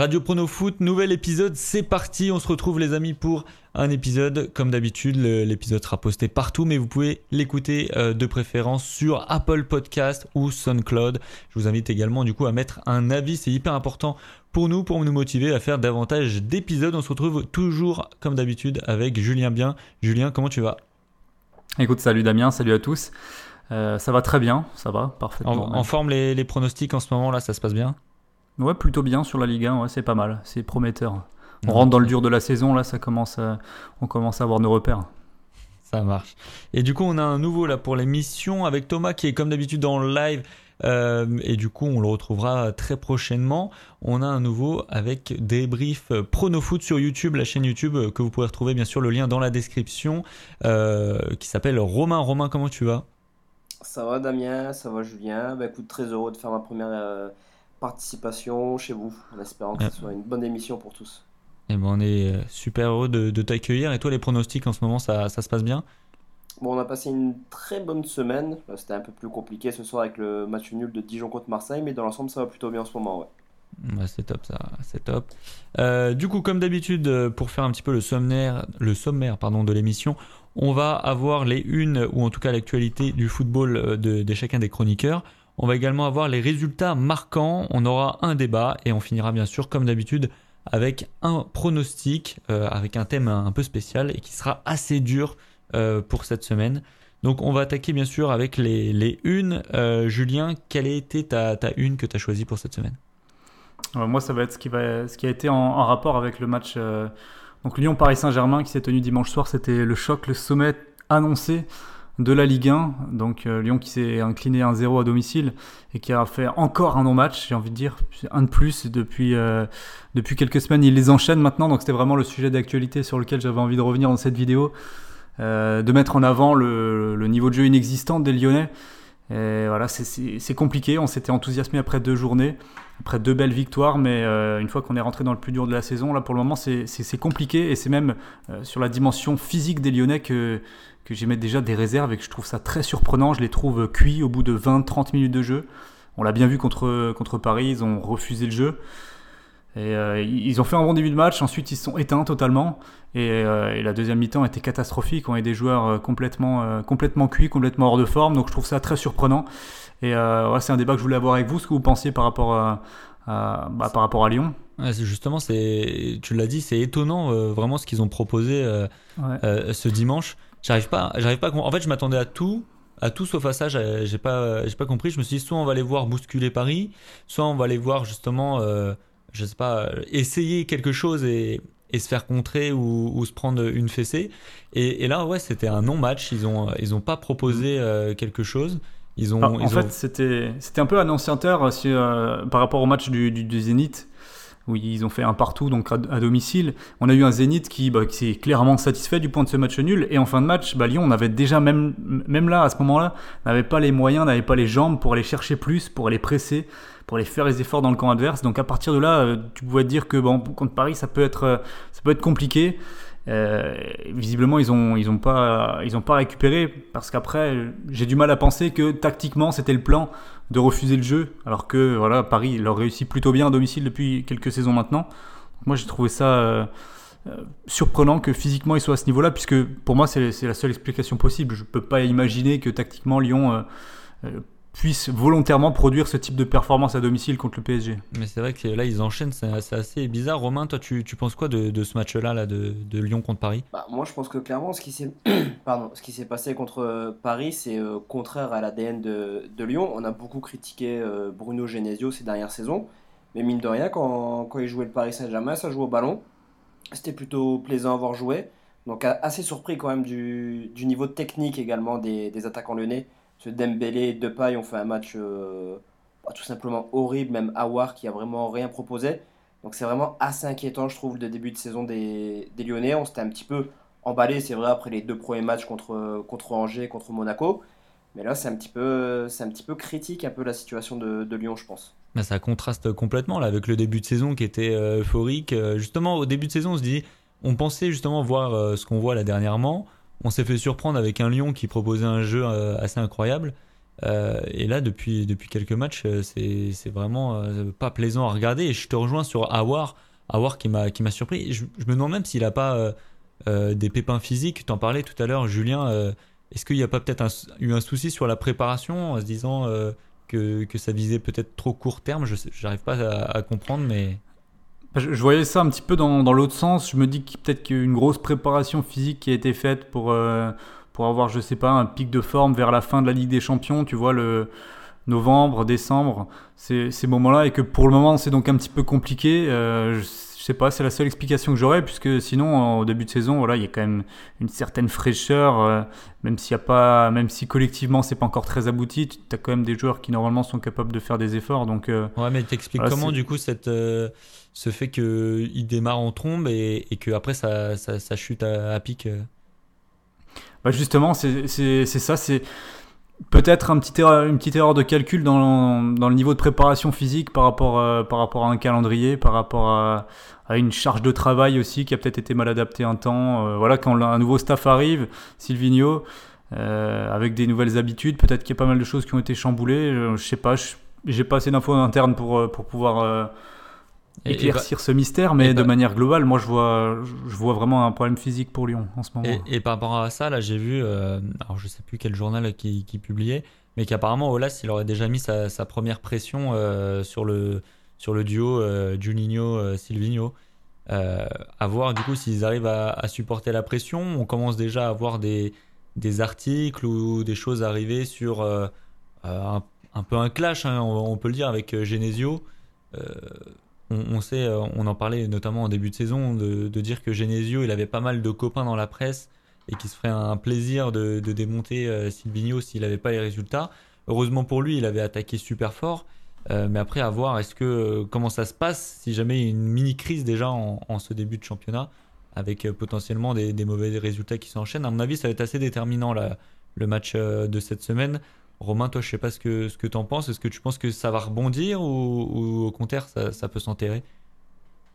Radio Prono Foot, nouvel épisode, c'est parti. On se retrouve les amis pour un épisode. Comme d'habitude, l'épisode sera posté partout, mais vous pouvez l'écouter euh, de préférence sur Apple Podcast ou SoundCloud. Je vous invite également du coup à mettre un avis, c'est hyper important pour nous, pour nous motiver à faire davantage d'épisodes. On se retrouve toujours comme d'habitude avec Julien Bien. Julien, comment tu vas? Écoute, salut Damien, salut à tous. Euh, ça va très bien, ça va parfaitement. En, forme les, les pronostics en ce moment là, ça se passe bien? Ouais, plutôt bien sur la Ligue 1, ouais, c'est pas mal, c'est prometteur. On rentre dans le dur de la saison, là, ça commence, on commence à avoir nos repères. Ça marche. Et du coup, on a un nouveau là pour l'émission avec Thomas qui est comme d'habitude dans le live. Euh, et du coup, on le retrouvera très prochainement. On a un nouveau avec des briefs PronoFoot sur YouTube, la chaîne YouTube euh, que vous pouvez retrouver bien sûr le lien dans la description, euh, qui s'appelle Romain. Romain, comment tu vas? Ça va Damien, ça va Julien. Bah écoute, très heureux de faire ma première participation chez vous, en espérant que ce soit une bonne émission pour tous. Et eh ben on est euh, super heureux de, t'accueillir. Et toi, les pronostics en ce moment, ça, ça, se passe bien? Bon, on a passé une très bonne semaine. C'était un peu plus compliqué ce soir avec le match nul de Dijon contre Marseille, mais dans l'ensemble, ça va plutôt bien en ce moment. Ouais. c'est top ça, c'est top. Euh, du coup, comme d'habitude, euh, pour faire un petit peu le sommaire, le sommaire pardon, de l'émission, on va avoir les unes ou en tout cas l'actualité du football de, de, chacun des chroniqueurs. On va également avoir les résultats marquants, on aura un débat et on finira bien sûr comme d'habitude avec un pronostic, euh, avec un thème un, peu spécial et qui sera assez dur euh, pour cette semaine. Donc on va attaquer bien sûr avec les, les unes. Euh, Julien, quelle a été ta, une que tu as choisie pour cette semaine? Moi ça va être ce qui, a été en, rapport avec le match Lyon-Paris Saint-Germain qui s'est tenu dimanche soir. C'était le choc, le sommet annoncé de la Ligue 1. Donc euh, Lyon qui s'est incliné 1-0 à domicile et qui a fait encore un non-match, j'ai envie de dire, un de plus depuis, euh, depuis quelques semaines. Il les enchaîne maintenant, donc c'était vraiment le sujet d'actualité sur lequel j'avais envie de revenir dans cette vidéo, euh, de mettre en avant le, niveau de jeu inexistant des Lyonnais. Et voilà, c'est compliqué. On s'était enthousiasmé après deux journées, après deux belles victoires, mais une fois qu'on est rentré dans le plus dur de la saison, là pour le moment c'est compliqué et c'est même sur la dimension physique des Lyonnais que, que j'émets déjà des réserves et que je trouve ça très surprenant. Je les trouve cuits au bout de 20-30 minutes de jeu. On l'a bien vu contre, Paris, ils ont refusé le jeu. Et euh, ils ont fait un bon début de match, ensuite ils se sont éteints totalement. Et, euh, la deuxième mi-temps était catastrophique. On est des joueurs euh, complètement, complètement cuits, complètement hors de forme. Donc je trouve ça très surprenant. Et ouais, c'est un débat que je voulais avoir avec vous, ce que vous pensiez par rapport à, bah, par rapport à Lyon. justement, c'est, tu l'as dit, c'est étonnant vraiment ce qu'ils ont proposé ce dimanche. J'arrive pas, j'arrive pas. En fait, je m'attendais à tout, à tout sauf à ça. J'ai pas, j'ai pas compris. Je me suis dit, soit on va aller voir bousculer Paris, soit on va aller voir justement, euh, je sais pas, essayer quelque chose et, et se faire contrer ou, ou, se prendre une fessée. Et, et là, ouais, c'était un non-match. Ils ont, ils ont pas proposé euh, quelque chose. Ils ont, en fait, c'était, c'était un peu annonciateur euh, par rapport au match du, du, du Zénith où ils ont fait un partout donc à, domicile. On a eu un Zénith qui, bah, qui s'est clairement satisfait du point de ce match nul. Et en fin de match, bah, Lyon, on avait déjà, même, même là, à ce moment-là, n'avait pas les moyens, n'avait pas les jambes pour aller chercher plus, pour aller presser, pour aller faire les efforts dans le camp adverse. Donc à partir de là, euh, tu pouvais te dire que bon, contre Paris, ça peut être, euh, ça peut être compliqué. Euh, visiblement, ils n'ont ils ont pas, ils ont pas récupéré parce qu'après, j'ai du mal à penser que tactiquement, c'était le plan de refuser le jeu, alors que voilà, Paris leur réussit plutôt bien à domicile depuis quelques saisons maintenant. Moi, j'ai trouvé ça euh, euh, surprenant que physiquement ils soient à ce niveau-là, puisque pour moi, c'est la seule explication possible. Je ne peux pas imaginer que tactiquement Lyon puisse volontairement produire ce type de performance à domicile contre le PSG. Mais c'est vrai que là, ils enchaînent, c'est assez bizarre. Romain, toi, tu, tu penses quoi de, de ce match-là là, de, de, Lyon contre Paris? Bah, Moi, je pense que clairement, ce qui s'est passé contre euh, Paris, c'est euh, contraire à l'ADN de, de, Lyon. On a beaucoup critiqué euh, Bruno Genesio ces dernières saisons. Mais mine de rien, quand, quand il jouait le Paris Saint-Germain, ça jouait au ballon. C'était plutôt plaisant à voir jouer. Donc, assez surpris quand même du, du niveau technique également des, des attaquants lyonnais ce Dembélé et Depay ont fait un match euh, bah, tout simplement horrible, même Awar qui a vraiment rien proposé. Donc c'est vraiment assez inquiétant, je trouve, le début de saison des, des Lyonnais. On s'était un petit peu emballé, c'est vrai, après les deux premiers matchs contre, contre Angers, contre Monaco. Mais là, c'est un, petit peu, c'est un petit peu critique, un peu la situation de, de Lyon, je pense. Mais ça contraste complètement là, avec le début de saison qui était euh, euphorique. Euh, justement, au début de saison, on se dit, on pensait justement voir ce qu'on voit là dernièrement on s'est fait surprendre avec un Lyon qui proposait un jeu euh, assez incroyable. et là, depuis, depuis quelques matchs, c'est vraiment pas plaisant à regarder. Et je te rejoins sur Awar, Awar qui m'a surpris. Je, me demande même s'il a pas des pépins physiques. Tu en parlais tout à l'heure, Julien. Est-ce qu'il n'y a pas peut-être eu un souci sur la préparation en se disant que, que, ça visait peut-être trop court terme? Je n'arrive pas à comprendre, mais. Je, voyais ça un petit peu dans, dans l'autre sens. Je me dis que peut-être qu'il y a une grosse préparation physique qui a été faite pour, euh, pour avoir, je sais pas, un pic de forme vers la fin de la Ligue des Champions. Tu vois, le novembre, décembre, ces, ces moments-là. Et que pour le moment, c'est donc un petit peu compliqué. Euh, je sais pas, c'est la seule explication que j'aurais, puisque sinon, au début de saison, voilà, il y a quand même une certaine fraîcheur, euh, même s'il y a pas, même si collectivement c'est pas encore très abouti, tu as quand même des joueurs qui normalement sont capables de faire des efforts. Donc, euh, ouais, mais t'expliques comment du coup cette, euh, ce fait qu'il démarre en trombe et, et que après ça, ça, chute à, pic. Bah justement, c'est ça, c'est peut-être un petit une petite erreur de calcul dans, dans, le niveau de préparation physique par rapport, à, par rapport à un calendrier, par rapport à, une charge de travail aussi qui a peut-être été mal adaptée un temps. Euh, voilà, quand un nouveau staff arrive, Silvino, euh, avec des nouvelles habitudes, peut-être qu'il y a pas mal de choses qui ont été chamboulées. Je, je sais pas, j'ai pas assez d'infos internes pour, euh, pour pouvoir éclaircir ce mystère, mais de manière globale, moi je vois, je vois vraiment un problème physique pour Lyon en ce moment. Et, par rapport à ça, là j'ai vu, euh, alors je sais plus quel journal qui, qui publiait, mais qu'apparemment Olas il aurait déjà mis sa, sa première pression euh, sur, le, sur le duo euh, Juninho-Silvino. à voir du coup s'ils arrivent à, supporter la pression. On commence déjà à voir des, des articles ou des choses arriver sur un, un, peu un clash, hein, on, on, peut le dire, avec Genesio on, sait, euh, on en parlait notamment en début de saison, de, dire que Genesio, il avait pas mal de copains dans la presse et qu'il se ferait un plaisir de, démonter euh, Silvino s'il n'avait pas les résultats. Heureusement pour lui, il avait attaqué super fort. Euh, mais après, à voir, est-ce que comment ça se passe si jamais il y a une mini crise déjà en, ce début de championnat avec potentiellement des, mauvais résultats qui s'enchaînent? À mon avis, ça va être assez déterminant le match de cette semaine. Romain, toi, je sais pas ce que, tu en penses. Est-ce que tu penses que ça va rebondir ou, au contraire, ça, peut s'enterrer?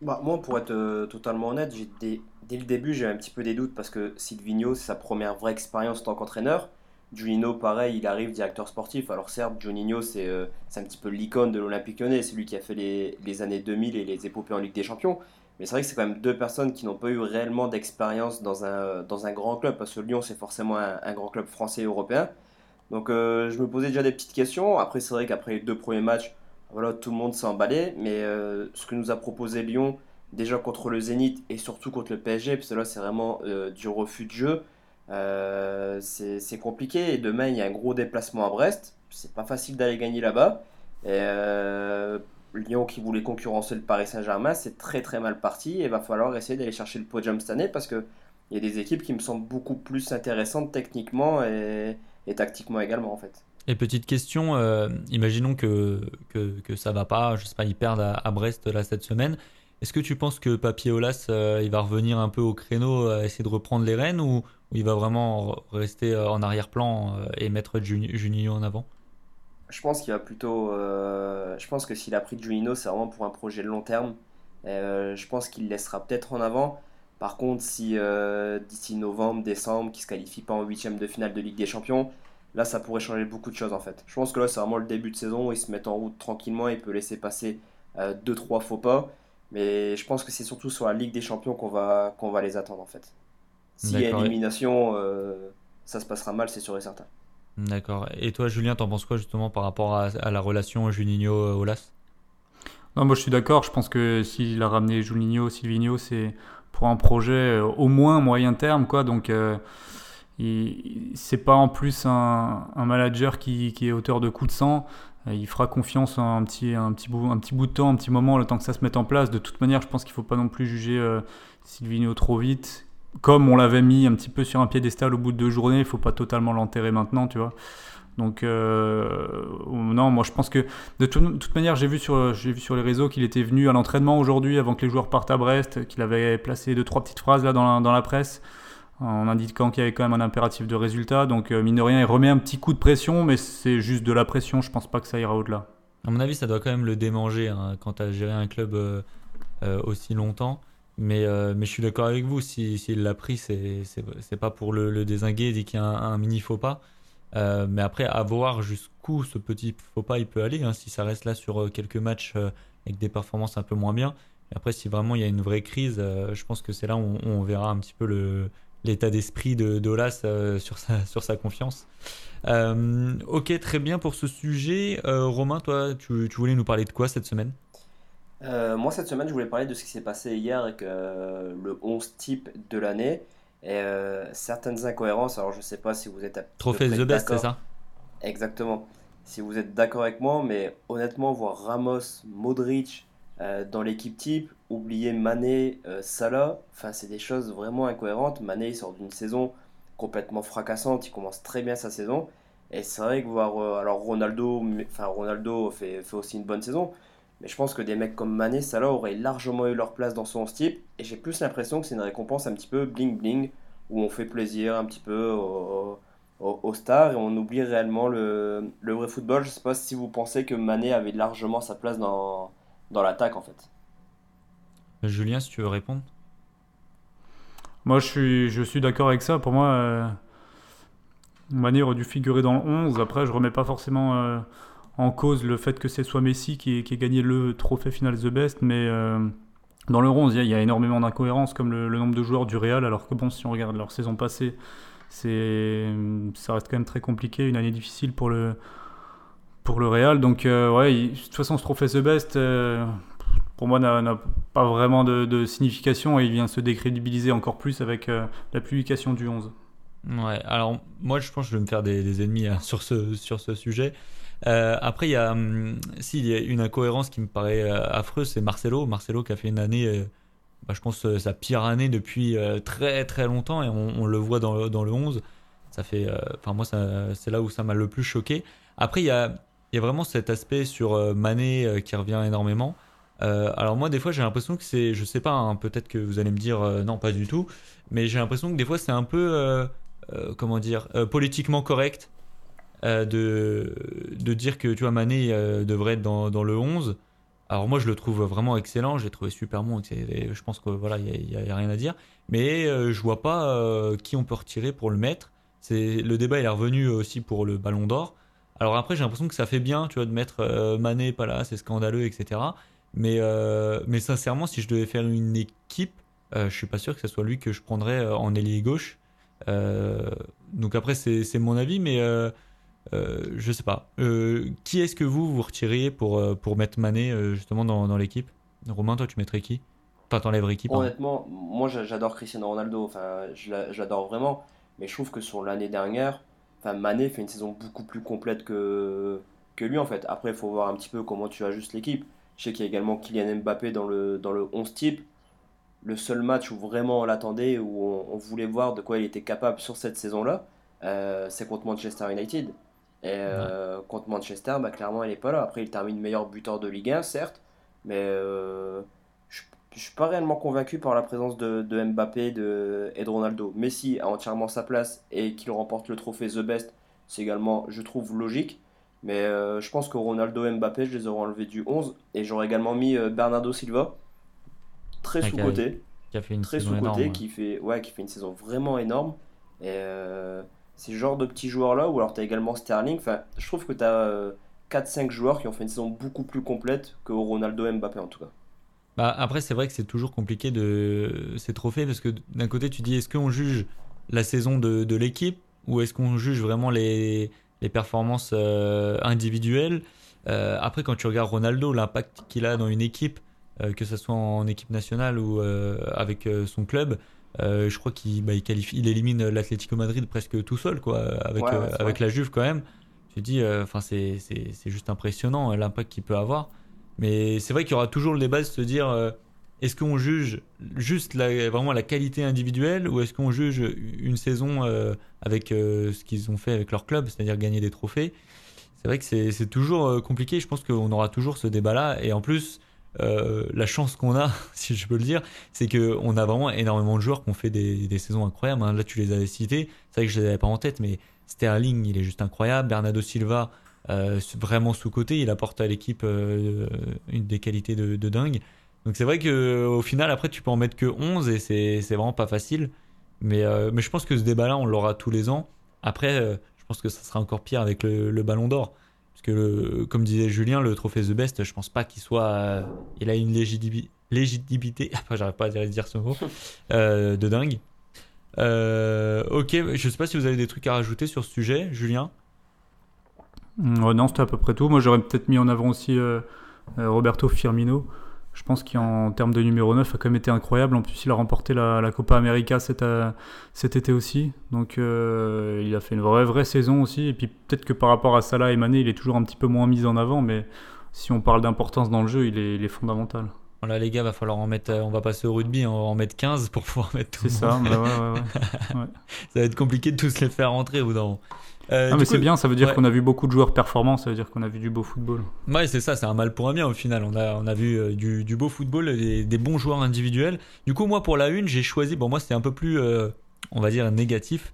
Bah, Moi, pour être euh, totalement honnête, dès, dès, le début, j'ai un petit peu des doutes parce que Silvino, c'est sa première vraie expérience en tant qu'entraîneur. Juninho, pareil, il arrive directeur sportif. Alors certes, Juninho, c'est euh, un petit peu l'icône de l'Olympique lyonnais. C'est lui qui a fait les, années 2000 et les épopées en Ligue des Champions. Mais c'est vrai que c'est quand même deux personnes qui n'ont pas eu réellement d'expérience dans un, dans un grand club, parce que Lyon, c'est forcément un, un, grand club français et européen. Donc euh, je me posais déjà des petites questions. Après, c'est vrai qu'après les deux premiers matchs, voilà, tout le monde s'est emballé. Mais euh, ce que nous a proposé Lyon, déjà contre le Zénith et surtout contre le PSG, parce que là, c'est vraiment euh, du refus de jeu. c'est compliqué. Et demain, il y a un gros déplacement à Brest. C'est pas facile d'aller gagner là-bas. Et Lyon qui voulait concurrencer le Paris Saint-Germain, c'est très très mal parti. Et il va falloir essayer d'aller chercher le podium cette année parce que il y a des équipes qui me semblent beaucoup plus intéressantes techniquement et, et tactiquement également en fait. Et petite question, euh, imaginons que, que, que, ça va pas, je sais pas, ils perdent à, Brest là cette semaine. Est-ce que tu penses que Papier Olas euh, il va revenir un peu au créneau, essayer de reprendre les rênes ou, il va vraiment rester euh, en arrière-plan et mettre Juninho en avant? Je pense qu'il va plutôt. je pense que s'il a pris Juninho, c'est vraiment pour un projet de long terme. je pense qu'il laissera peut-être en avant. Par contre, si euh, d'ici novembre, décembre, qui se qualifie pas en huitième de finale de Ligue des Champions, là, ça pourrait changer beaucoup de choses en fait. Je pense que là, c'est vraiment le début de saison où il se met en route tranquillement, il peut laisser passer 2-3 euh, faux pas. Mais je pense que c'est surtout sur la Ligue des Champions qu'on va, qu'on va les attendre en fait. S'il y a élimination, euh, ça se passera mal, c'est sûr et certain. D'accord. Et toi, Julien, t'en penses quoi justement par rapport à, la relation Juninho-Olas Non, moi je suis d'accord. Je pense que s'il a ramené Juninho, Silvino, c'est pour un projet euh, au moins moyen terme, quoi. Donc, euh, c'est pas en plus un, manager qui, est auteur de coups de sang. Euh, il fera confiance un petit, un, petit bout, un petit bout de temps, un petit moment, le temps que ça se mette en place. De toute manière, je pense qu'il faut pas non plus juger euh, Silvino trop vite. Comme on l'avait mis un petit peu sur un piédestal au bout de deux journées, il faut pas totalement l'enterrer maintenant, tu vois. Donc euh, non, moi je pense que de toute, manière, j'ai vu sur les réseaux qu'il était venu à l'entraînement aujourd'hui avant que les joueurs partent à Brest, qu'il avait placé deux trois petites phrases là dans la, dans la presse en indiquant qu'il y avait quand même un impératif de résultat. Donc euh, mine de rien, il remet un petit coup de pression, mais c'est juste de la pression. Je pense pas que ça ira au-delà. À mon avis, ça doit quand même le démanger hein, quand tu as géré un club euh, aussi longtemps. Mais, mais je suis d'accord avec vous, s'il si, l'a pris, c'est pas pour le, le désinguer, dit qu'il y a un mini faux pas. Mais après, à voir jusqu'où ce petit faux pas il peut aller. Hein, si ça reste là sur quelques matchs avec des performances un peu moins bien. après, si vraiment il y a une vraie crise, je pense que c'est là où on, verra un petit peu l'état d'esprit de d'Olas sur, sa, confiance. ok, très bien pour ce sujet. Romain, toi, tu, tu, voulais nous parler de quoi cette semaine? Euh, moi, cette semaine, je voulais parler de ce qui s'est passé hier avec euh, le 11 type de l'année et euh, certaines incohérences. Alors, je sais pas si vous êtes. Trophée The Best, c'est ça? Exactement. Si vous êtes d'accord avec moi, mais honnêtement, voir Ramos, Modric dans l'équipe type, oublier Mané, Salah, enfin, c'est des choses vraiment incohérentes. Mané, il sort d'une saison complètement fracassante, il commence très bien sa saison. Et c'est vrai que voir. alors, Ronaldo, enfin, Ronaldo fait, fait aussi une bonne saison. Mais je pense que des mecs comme Mané, Salah auraient largement eu leur place dans son style. Et j'ai plus l'impression que c'est une récompense un petit peu bling bling, où on fait plaisir un petit peu aux, stars et on oublie réellement le, le, vrai football. Je sais pas si vous pensez que Mané avait largement sa place dans, dans l'attaque en fait. Julien, si tu veux répondre Moi je suis, je suis d'accord avec ça. Pour moi, euh, Mané aurait dû figurer dans le 11. Après, je remets pas forcément. Euh, en cause le fait que c'est soit Messi qui ait, gagné le trophée final The Best, mais euh, dans le 11, il y, a énormément d'incohérences, comme le, nombre de joueurs du Real, alors que bon, si on regarde leur saison passée, c'est, ça reste quand même très compliqué, une année difficile pour le, pour le Real. Donc, euh, ouais, de toute façon, ce trophée The Best, euh, pour moi, n'a, pas vraiment de, signification et il vient se décrédibiliser encore plus avec la publication du 11. Ouais, alors moi, je pense que je vais me faire des, ennemis hein, sur, ce, sur ce sujet. Euh, après, il y a, hum, y a une incohérence qui me paraît euh, affreuse, c'est Marcelo. Marcelo qui a fait une année, euh, bah, je pense, sa pire année depuis très très longtemps et on, le voit dans le, dans le 11. Ça fait, enfin moi, c'est là où ça m'a le plus choqué. Après, il y a, y a vraiment cet aspect sur Mané qui revient énormément. alors moi, des fois, j'ai l'impression que c'est, je sais pas, hein, peut-être que vous allez me dire non, pas du tout, mais j'ai l'impression que des fois, c'est un peu, comment dire, politiquement correct. Euh, de, de dire que tu vois, Mané euh, devrait être dans, dans, le 11. Alors moi je le trouve vraiment excellent, j'ai trouvé super bon, je pense que voilà, il n'y a, rien à dire. Mais euh, je vois pas qui on peut retirer pour le mettre. C'est le débat il est revenu aussi pour le Ballon d'Or. Alors après j'ai l'impression que ça fait bien, tu vois, de mettre Mané pas là, c'est scandaleux, etc. Mais mais sincèrement, si je devais faire une équipe, je suis pas sûr que ce soit lui que je prendrais en ailier gauche. donc après c'est mon avis, mais euh, je sais pas. Euh, qui est-ce que vous vous retiriez pour, euh, pour mettre Mané justement dans, dans l'équipe? Romain, toi tu mettrais qui? Enfin, t'enlèverais qui Honnêtement, moi j'adore Cristiano Ronaldo. Enfin, je l'adore vraiment. Mais je trouve que sur l'année dernière, enfin, Mané fait une saison beaucoup plus complète que, que lui en fait. Après, il faut voir un petit peu comment tu ajustes l'équipe. Je sais qu'il y a également Kylian Mbappé dans le, dans le 11 type. Le seul match où vraiment on l'attendait, où on, voulait voir de quoi il était capable sur cette saison-là, c'est contre Manchester United. Et euh, contre Manchester, bah, clairement, il n'est pas là. Après, il termine meilleur buteur de Ligue 1, certes, mais euh, je ne suis pas réellement convaincu par la présence de, de Mbappé de, et de Ronaldo. Messi a entièrement sa place et qu'il remporte le trophée The Best, c'est également, je trouve, logique. Mais euh, je pense que Ronaldo et Mbappé, je les aurais enlevés du 11. Et j'aurais également mis Bernardo Silva, très sous-côté. Qui a fait une très sous-côté, qui, fait, ouais, qui fait une saison vraiment énorme. Et ces genres de petits joueurs-là, ou alors tu as également Sterling. Enfin, je trouve que tu as 4-5 joueurs qui ont fait une saison beaucoup plus complète que Ronaldo Mbappé en tout cas. Bah, après, c'est vrai que c'est toujours compliqué de ces trophées parce que d'un côté, tu dis est-ce qu'on juge la saison de, de l'équipe ou est-ce qu'on juge vraiment les, les performances euh, individuelles? Euh, Après, quand tu regardes Ronaldo, l'impact qu'il a dans une équipe, euh, que ce soit en équipe nationale ou avec son club, euh, je crois qu'il bah, il qualifie, il élimine l'Atlético Madrid presque tout seul, quoi, avec, euh, avec la Juve quand même. Je dis, euh, enfin c'est, c'est, juste impressionnant l'impact qu'il peut avoir. Mais c'est vrai qu'il y aura toujours le débat de se dire, est-ce qu'on juge juste la, vraiment la qualité individuelle ou est-ce qu'on juge une saison avec ce qu'ils ont fait avec leur club, c'est-à-dire gagner des trophées? C'est vrai que c'est, c'est toujours compliqué. Je pense qu'on aura toujours ce débat-là. Et en plus, euh, la chance qu'on a, si je peux le dire, c'est qu'on a vraiment énormément de joueurs qui ont fait des, saisons incroyables. Hein. Là, tu les avais cités. C'est vrai que je les avais pas en tête, mais Sterling, il est juste incroyable. Bernardo Silva, euh, vraiment sous-côté, il apporte à l'équipe euh, une des qualités de, dingue. Donc c'est vrai qu'au final, après, tu peux en mettre que 11 et c'est vraiment pas facile. Mais, je pense que ce débat-là, on l'aura tous les ans. Après, je pense que ça sera encore pire avec le, ballon d'or. Comme disait Julien, le trophée The Best, je pense pas qu'il soit. il a une légitimité. légitimité j'arrive pas à dire ce mot. de dingue. ok, je sais pas si vous avez des trucs à rajouter sur ce sujet, Julien. non, c'était à peu près tout. Moi, j'aurais peut-être mis en avant aussi Roberto Firmino je pense qu'en termes de numéro 9, a quand même été incroyable. En plus, il a remporté la, Copa América cet, euh, cet, été aussi. Donc, euh, il a fait une vraie, vraie saison aussi. Et puis, peut-être que par rapport à Salah et Mané, il est toujours un petit peu moins mis en avant. Mais si on parle d'importance dans le jeu, il est, fondamental. Là, les gars, va falloir en mettre. On va passer au rugby, on va en mettre 15 pour pouvoir mettre tout. C'est ça, bah ouais, ouais, ça va être compliqué de tous les faire rentrer au bout d'un euh, ah, mais c'est bien, ça veut dire qu'on a vu beaucoup de joueurs performants, ça veut dire qu'on a vu du beau football. Ouais, c'est ça, c'est un mal pour un bien au final. On a, on a vu euh, du, du, beau football, des, des, bons joueurs individuels. Du coup, moi, pour la une, j'ai choisi, bon, moi, c'était un peu plus, euh, on va dire, négatif.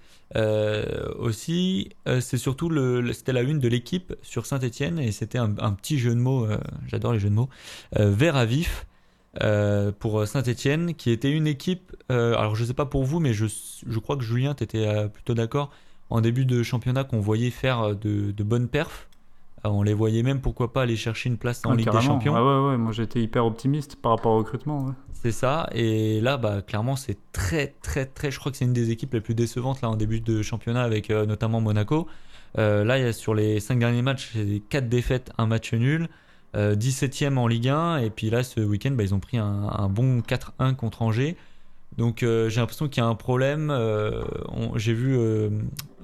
aussi, c'est surtout le, c'était la une de l'équipe sur Saint-Etienne et c'était un, un, petit jeu de mots, j'adore les jeux de mots, vert à vif. Pour Saint-Etienne, qui était une équipe. alors je sais pas pour vous, mais je, je crois que Julien, tu étais plutôt d'accord en début de championnat qu'on voyait faire euh, de, bonnes perfs. Euh, on les voyait même, pourquoi pas, aller chercher une place en Ligue des Champions. Ah ouais, ouais, moi j'étais hyper optimiste par rapport au recrutement. C'est ça, et là, bah, clairement, c'est très, très, très. Je crois que c'est une des équipes les plus décevantes là en début de championnat avec euh, notamment Monaco. là, il y a, sur les 5 derniers matchs, c'est 4 défaites, un match nul. 17ème en Ligue 1, et puis là, ce week-end, bah, ils ont pris un, un bon 4-1 contre Angers. Donc euh, j'ai l'impression qu'il y a un problème. Euh, j'ai vu euh,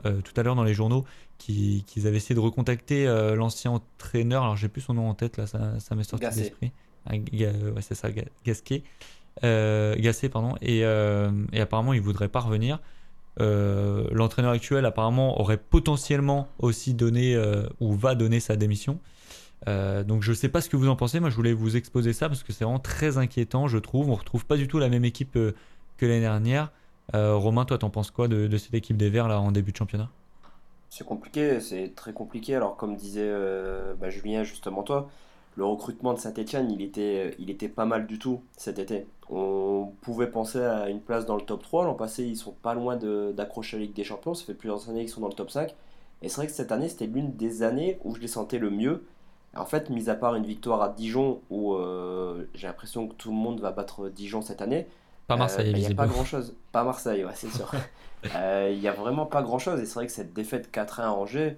tout à l'heure dans les journaux qu'ils avaient essayé de recontacter l'ancien entraîneur. Alors j'ai plus son nom en tête là, ça, ça m'est sorti de l'esprit. Ah, ouais, c'est ça, Gasquet. Gassé, pardon. Et, et, apparemment il voudrait pas revenir. L'entraîneur actuel apparemment aurait potentiellement aussi donné ou va donner sa démission. Donc je sais pas ce que vous en pensez, moi je voulais vous exposer ça parce que c'est vraiment très inquiétant je trouve. On retrouve pas du tout la même équipe que l'année dernière. Euh, Romain, toi, t'en penses quoi de, cette équipe des Verts là en début de championnat? C'est compliqué, c'est très compliqué. Alors, comme disait euh, bah, Julien, justement, toi, le recrutement de Saint-Etienne, il était, il était pas mal du tout cet été. On pouvait penser à une place dans le top 3. L'an passé, ils sont pas loin d'accrocher la Ligue des Champions. Ça fait plusieurs années qu'ils sont dans le top 5. Et c'est vrai que cette année, c'était l'une des années où je les sentais le mieux. En fait, mis à part une victoire à Dijon, où euh, j'ai l'impression que tout le monde va battre Dijon cette année, pas Marseille, Il n'y a pas grand chose. Pas Marseille, ouais, c'est sûr. Euh, il n'y a vraiment pas grand chose. Et c'est vrai que cette défaite 4-1 à Angers,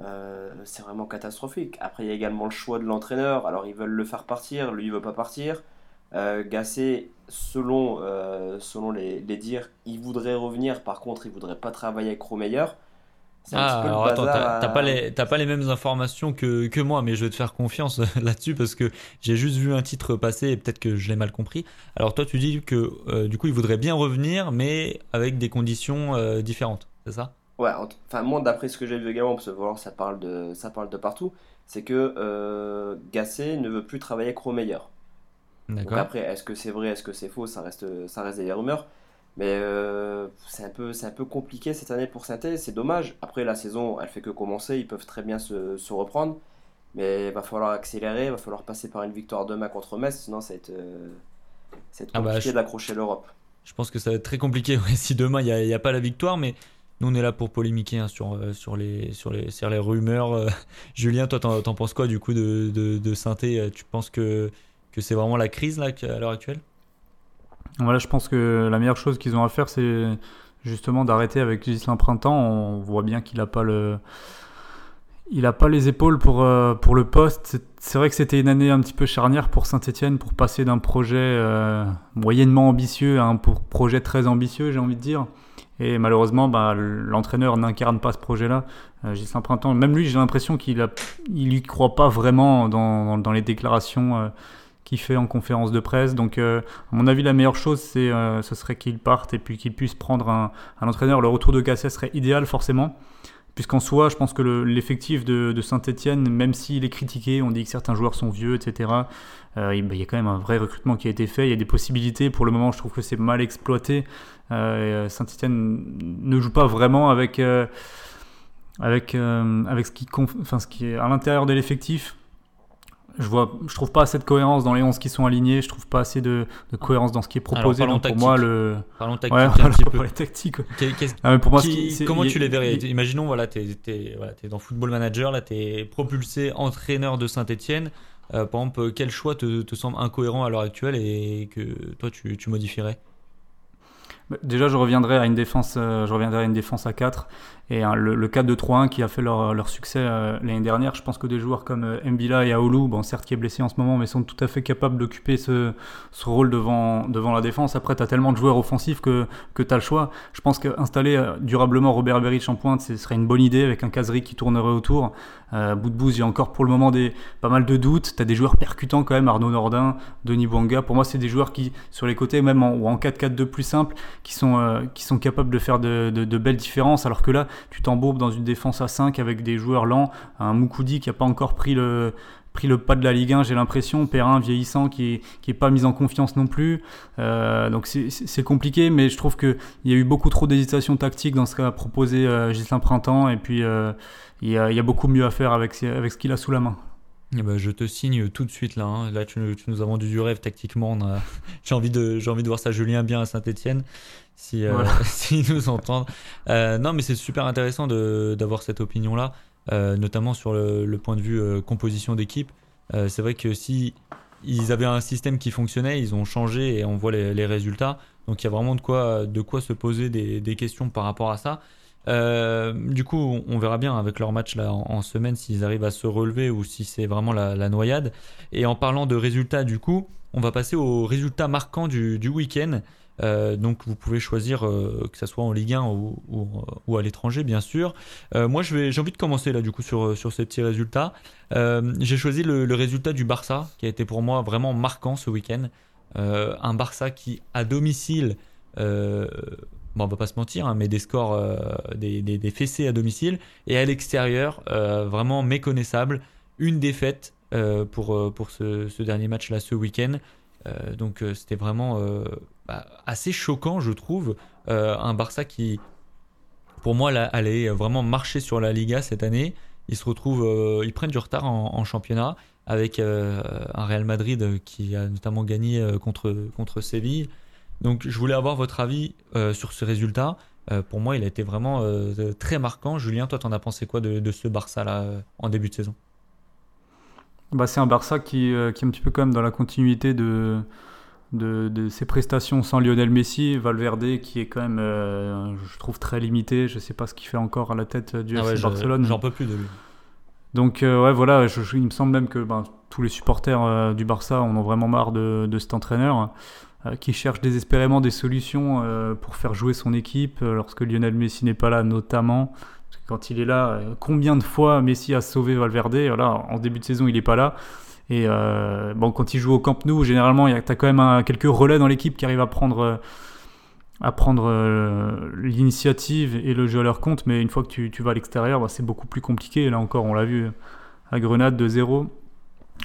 euh, c'est vraiment catastrophique. Après, il y a également le choix de l'entraîneur. Alors, ils veulent le faire partir, lui, il veut pas partir. Euh, Gassé, selon, euh, selon les, les, dires, il voudrait revenir. Par contre, il voudrait pas travailler avec Romeyer. Ah, alors attends, t'as pas, les, pas les mêmes informations que, que moi, mais je vais te faire confiance là-dessus parce que j'ai juste vu un titre passer et peut-être que je l'ai mal compris. Alors toi, tu dis que euh, du coup, il voudrait bien revenir, mais avec des conditions euh, différentes, c'est ça? Ouais, enfin, moi, d'après ce que j'ai vu également, parce que voilà, ça, parle de, ça parle de partout, c'est que euh, Gasset ne veut plus travailler avec Romeyer. D'accord. après, est-ce que c'est vrai, est-ce que c'est faux, ça reste, ça reste des rumeurs. Mais euh, c'est un, peu, un peu compliqué cette année pour saint c'est dommage. Après, la saison, elle fait que commencer, ils peuvent très bien se, se reprendre. Mais il va falloir accélérer, il va falloir passer par une victoire demain contre Metz, sinon ça va être, euh, ah bah, compliqué d'accrocher l'Europe. Je pense que ça va être très compliqué si demain il n'y a, a, pas la victoire, mais nous on est là pour polémiquer hein, sur, euh, sur, les, sur, les, sur les rumeurs. Julien, toi t'en penses quoi du coup de, de, de saint Tu penses que, que c'est vraiment la crise là, à l'heure actuelle? Voilà, je pense que la meilleure chose qu'ils ont à faire, c'est justement d'arrêter avec Gislain Printemps. On voit bien qu'il n'a pas le. Il n'a pas les épaules pour, euh, pour le poste. C'est vrai que c'était une année un petit peu charnière pour Saint-Etienne pour passer d'un projet euh, moyennement ambitieux à un projet très ambitieux, j'ai envie de dire. Et malheureusement, bah, l'entraîneur n'incarne pas ce projet-là. Euh, Gislain Printemps, même lui, j'ai l'impression qu'il ne il y croit pas vraiment dans, dans les déclarations euh, qu'il fait en conférence de presse. Donc, euh, à mon avis, la meilleure chose, c'est, euh, ce serait qu'il parte et puis qu'il puisse prendre un, entraîneur. Le retour de Gasset serait idéal, forcément. Puisqu'en soi, je pense que l'effectif de, Saint-Etienne, même s'il est critiqué, on dit que certains joueurs sont vieux, etc., euh, il, y a quand même un vrai recrutement qui a été fait. Il y a des possibilités. Pour le moment, je trouve que c'est mal exploité. Saint-Etienne ne joue pas vraiment avec, avec, avec ce, qui, enfin, ce qui est à l'intérieur de l'effectif. Je vois, je trouve pas assez de cohérence dans les 11 qui sont alignés. Je trouve pas assez de, de cohérence dans ce qui est proposé. Alors, donc pour moi, le. Parlons tactique. Ouais, un petit peu. les tactiques. Ah, pour moi, qui- comment tu les verrais il- Imaginons, voilà, tu es, voilà, t'es dans Football Manager, là, tu es propulsé entraîneur de Saint-Etienne. par exemple, quel choix te, te semble incohérent à l'heure actuelle et que toi, tu, tu modifierais? Bah, Déjà, je reviendrai à une défense, euh, je reviendrai à une défense à 4 et hein, le, le 4-2-3-1 qui a fait leur, leur succès euh, l'année dernière. Je pense que des joueurs comme euh, Mbila et Aoulou, bon, certes qui est blessé en ce moment, mais sont tout à fait capables d'occuper ce, ce rôle devant, devant la défense. Après, tu as tellement de joueurs offensifs que, que tu as le choix. Je pense qu'installer euh, durablement Robert Beric en pointe, ce serait une bonne idée avec un Kazri qui tournerait autour. Euh, bout de il y a encore pour le moment des, pas mal de doutes. Tu as des joueurs percutants quand même, Arnaud Nordin, Denis Bouanga. Pour moi, c'est des joueurs qui, sur les côtés, même en, en 4-4-2 plus simple, qui sont, qui sont capables de faire de- de belles différences. Alors que là, tu t'embourbes dans une défense à 5 avec des joueurs lents, un Moukoudi qui n'a pas encore pris le, pris le pas de la Ligue 1, j'ai l'impression. Perrin vieillissant qui est, qui est pas mis en confiance non plus. Euh, donc c'est- compliqué, mais je trouve qu'il y a eu beaucoup trop d'hésitation tactique dans ce qu'a proposé euh, Gislain Printemps. Et puis euh, il y, y a beaucoup mieux à faire avec, avec ce qu'il a sous la main. Eh ben, je te signe tout de suite là. hein. Là, tu, tu nous as vendu du rêve tactiquement. a- J'ai envie de, j'ai envie de voir ça Julien bien à Saint-Etienne. Si, euh, s'ils nous entendent. Euh, non, mais c'est super intéressant de, d'avoir cette opinion là, notamment sur le, le point de vue euh, composition d'équipe. Euh, c'est vrai que si ils avaient un système qui fonctionnait, ils ont changé et on voit les, les résultats. Donc il y a vraiment de quoi, de quoi se poser des, des questions par rapport à ça. Euh, du coup, on, verra bien avec leur match en, semaine s'ils arrivent à se relever ou si c'est vraiment la, noyade. Et en parlant de résultats, du coup, on va passer aux résultats marquants du, week-end. Euh, donc vous pouvez choisir euh, que ça soit en Ligue 1 ou, à l'étranger, bien sûr. Moi, j'ai envie de commencer là du coup sur, ces petits résultats. J'ai choisi le, résultat du Barça, qui a été pour moi vraiment marquant ce week-end. Un Barça qui, à domicile, bon, on va pas se mentir, hein, mais des scores, euh, des, des, des fessées à domicile, et à l'extérieur, euh, vraiment méconnaissable. Une défaite euh, pour, pour ce, ce dernier match-là ce week-end. Donc c'était vraiment bah, assez choquant, je trouve. Un Barça qui, pour moi, là, allait vraiment marcher sur la Liga cette année. Ils se ils prennent du retard en, en championnat avec un Real Madrid qui a notamment gagné contre, contre Séville. Donc je voulais avoir votre avis euh, sur ce résultat. Euh, pour moi, il a été vraiment euh, très marquant. Julien, toi, t'en as pensé quoi de, de ce Barça-là en début de saison? Bah, c'est un Barça qui, qui est un petit peu quand même dans la continuité de, de, de ses prestations sans Lionel Messi. Valverde qui est quand même, je trouve, très limité. Je sais pas ce qu'il fait encore à la tête du Ah FC ouais, je- Barcelone. J'en peux plus de lui. Donc ouais voilà, je- je- il me semble même que ben, tous les supporters du Barça en ont vraiment marre de, de cet entraîneur qui cherche désespérément des solutions euh, pour faire jouer son équipe euh, lorsque Lionel Messi n'est pas là notamment. Parce que quand il est là, euh, combien de fois Messi a sauvé Valverde? Voilà, En début de saison, il n'est pas là. Et euh, bon, quand il joue au Camp Nou, généralement, tu as quand même un- quelques relais dans l'équipe qui arrivent à prendre, euh, à prendre euh, l'initiative et le jeu à leur compte. Mais une fois que tu, tu vas à l'extérieur, bah, c'est beaucoup plus compliqué. Là encore, on l'a vu à Grenade de 0.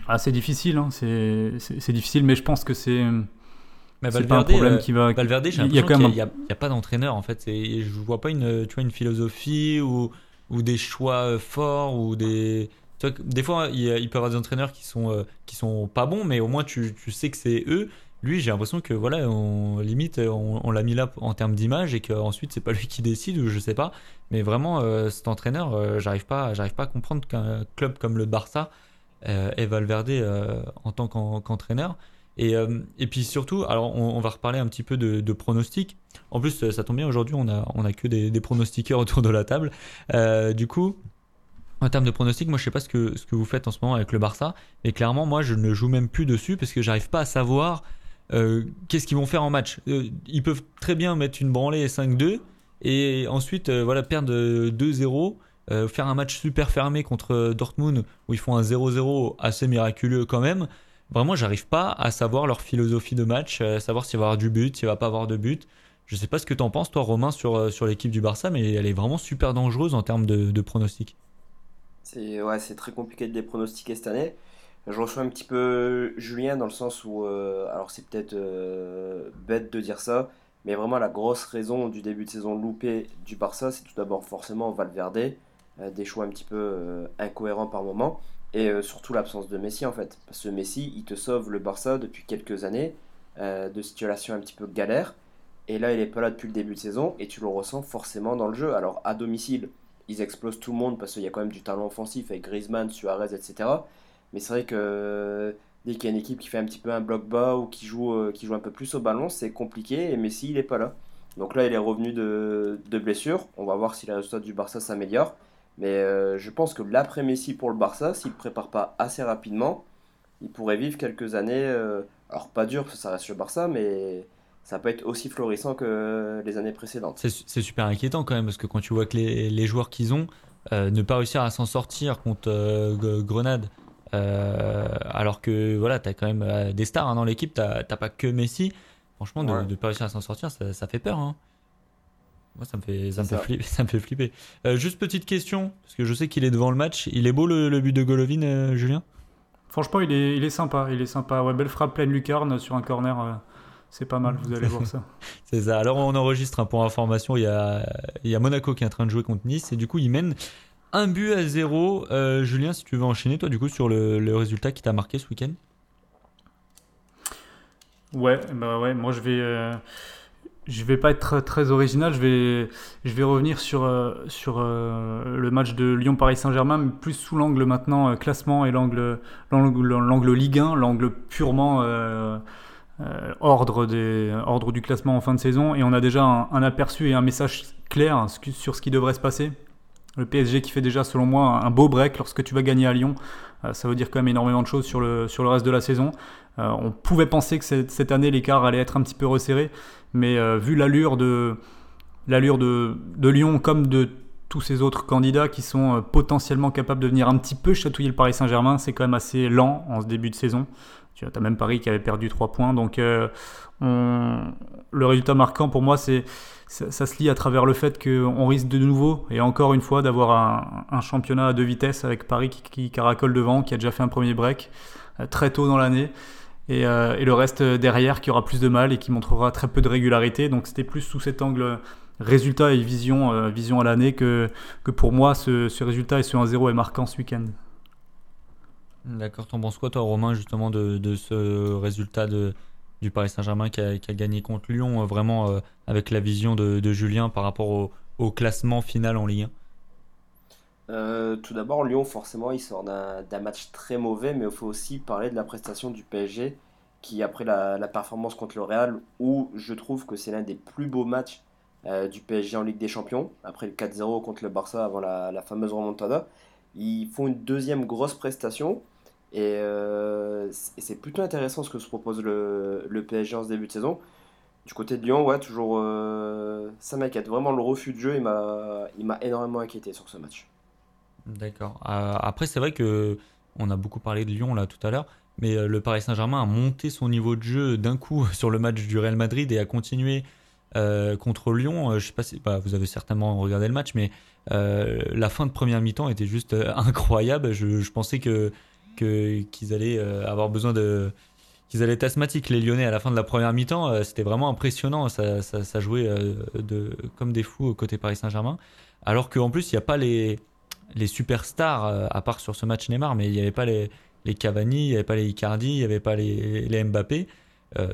Ah, c'est difficile, hein, c'est difficile, mais je pense que c'est Mais c'est pas un Valverde, problème euh, qui va. Valverde, j'ai l'impression qu'il n'y a, pas d'entraîneur en fait. C'est- Je vois pas une, tu vois, une philosophie ou, ou des choix euh, forts ou des. Tu vois, que des fois, il, peut y avoir des entraîneurs qui sont, euh, qui sont pas bons, mais au moins tu, tu sais que c'est eux. Lui, j'ai l'impression que voilà, on, limite, on, on l'a mis là en termes d'image et qu'ensuite c'est pas lui qui décide ou je sais pas. Mais vraiment, euh, cet entraîneur, j'arrive pas, j'arrive pas à comprendre qu'un club comme le Barça ait Valverde en tant qu'en- qu'entraîneur. Et, euh, et puis surtout, alors on, va reparler un petit peu de, pronostics. En plus, ça tombe bien, aujourd'hui, on a, on a que des, pronostiqueurs autour de la table. Euh, du coup, en termes de pronostics, moi je sais pas ce que, ce que vous faites en ce moment avec le Barça, mais clairement, moi je ne joue même plus dessus parce que j'arrive pas à savoir euh, qu'est-ce qu'ils vont faire en match. Ils peuvent très bien mettre une branlée 5-2 et ensuite voilà, perdre 2-0. euh, faire un match super fermé contre Dortmund où ils font un 0-0 assez miraculeux quand même. Vraiment, j'arrive pas à savoir leur philosophie de match, euh, savoir s'il va y avoir du but, s'il va pas avoir de but. Je sais pas ce que t'en penses, toi, Romain, sur, euh, sur l'équipe du Barça, mais elle est vraiment super dangereuse en termes de, de pronostics. C'est ouais, très compliqué de les pronostiquer cette année. Je reçois un petit peu Julien dans le sens où, euh, alors c'est peut-être euh, bête de dire ça, mais vraiment la grosse raison du début de saison loupé du Barça, c'est tout d'abord forcément Valverde, des choix un petit peu incohérents par moment. Et surtout l'absence de Messi en fait. Parce que Messi, il te sauve le Barça depuis quelques années de situations un petit peu galères. Et là, il est pas là depuis le début de saison et tu le ressens forcément dans le jeu. Alors à domicile, ils explosent tout le monde parce qu'il y a quand même du talent offensif avec Griezmann, Suarez, etc. Mais c'est vrai que dès qu'il y a une équipe qui fait un petit peu un bloc bas ou qui joue, euh, qui joue un peu plus au ballon, c'est compliqué et Messi, il n'est pas là. Donc là, il est revenu de, de blessure. On va voir si les résultats du Barça s'améliorent. Mais euh, je pense que l'après-Messi pour le Barça, s'il ne prépare pas assez rapidement, il pourrait vivre quelques années. Euh, alors pas dur, parce que ça reste le Barça, mais ça peut être aussi florissant que les années précédentes. C'est super inquiétant quand même, parce que quand tu vois que les, les joueurs qu'ils ont, euh, ne pas réussir à s'en sortir contre Grenade, alors que voilà, tu as quand même des stars hein, dans l'équipe, tu n'as pas que Messi. Franchement, de ne pas réussir à s'en sortir, ça, ça, fait peur. Hein. Moi, ça me fait, ça me, Fait flipper, ça me fait flipper. juste petite question, parce que je sais qu'il est devant le match. Il est beau le, but de Golovin, Julien? Franchement, il est, il est sympa. Il est sympa. Ouais, belle frappe pleine lucarne sur un corner. C'est pas mal, vous allez voir ça. c'est ça. Alors on enregistre un point information. Il y, a, il y a Monaco qui est en train de jouer contre Nice et du coup il mène un but à zéro. Euh, Julien, si tu veux enchaîner toi du coup sur le, le résultat qui t'a marqué ce week-end? Ouais, bah ouais. Moi je vais. Euh, je vais pas être très original, je vais, je vais revenir sur, euh, sur le match de Lyon-Paris Saint-Germain, mais plus sous l'angle maintenant classement et l'angle, l'angle, Ligue 1, l'angle purement euh, ordre, des, ordre du classement en fin de saison et on a déjà un, aperçu et un message clair sur ce qui devrait se passer. Le PSG qui fait déjà selon moi un beau break lorsque tu vas gagner à Lyon, euh, ça veut dire quand même énormément de choses sur le, sur le reste de la saison. Euh, on pouvait penser que cette, année l'écart allait être un petit peu resserré, mais vu l'allure de, l'allure de, Lyon comme de tous ces autres candidats qui sont potentiellement capables de venir un petit peu chatouiller le Paris Saint-Germain, c'est quand même assez lent en ce début de saison. Tu as même Paris qui avait perdu 3 points. Donc euh, le résultat marquant pour moi, c'est ça, se lie à travers le fait qu'on risque de nouveau, et encore une fois, d'avoir un, championnat à deux vitesses avec Paris qui, caracole devant, qui a déjà fait un premier break euh, très tôt dans l'année. Euh, et, le reste derrière qui aura plus de mal et qui montrera très peu de régularité. Donc c'était plus sous cet angle résultat et vision, vision à l'année que, que pour moi ce, ce résultat et ce 1-0 est marquant ce week-end. D'accord, t'en penses quoi toi Romain justement de, ce résultat de, du Paris Saint-Germain qui a, gagné contre Lyon, euh, vraiment euh, avec la vision de, Julien par rapport au, classement final en Ligue 1 euh, Tout d'abord, Lyon forcément il sort d'un match très mauvais, mais il faut aussi parler de la prestation du PSG qui après la, performance contre le Real, où je trouve que c'est l'un des plus beaux matchs du PSG en Ligue des Champions, après le 4-0 contre le Barça avant la, fameuse remontada. Ils font une deuxième grosse prestation euh, et, c'est plutôt intéressant ce que se propose le, le, PSG en ce début de saison. Du côté de Lyon, ouais, toujours euh, ça m'inquiète. Vraiment, le refus de jeu, il m'a énormément inquiété sur ce match. D'accord. Euh, après, c'est vrai que on a beaucoup parlé de Lyon là tout à l'heure, mais le Paris Saint-Germain a monté son niveau de jeu d'un coup sur le match du Real Madrid et a continué contre Lyon. je sais pas si bah, vous avez certainement regardé le match, mais la fin de première mi-temps était juste incroyable. Je, pensais que qu'ils allaient euh, avoir besoin de qu'ils allaient être asthmatiques les Lyonnais à la fin de la première mi-temps euh, c'était vraiment impressionnant ça, jouait euh, comme des fous côté Paris Saint-Germain alors qu'en plus il n'y a pas les, les superstars à part sur ce match Neymar mais il n'y avait pas les, les Cavani il n'y avait pas les Icardi il n'y avait pas les, les Mbappé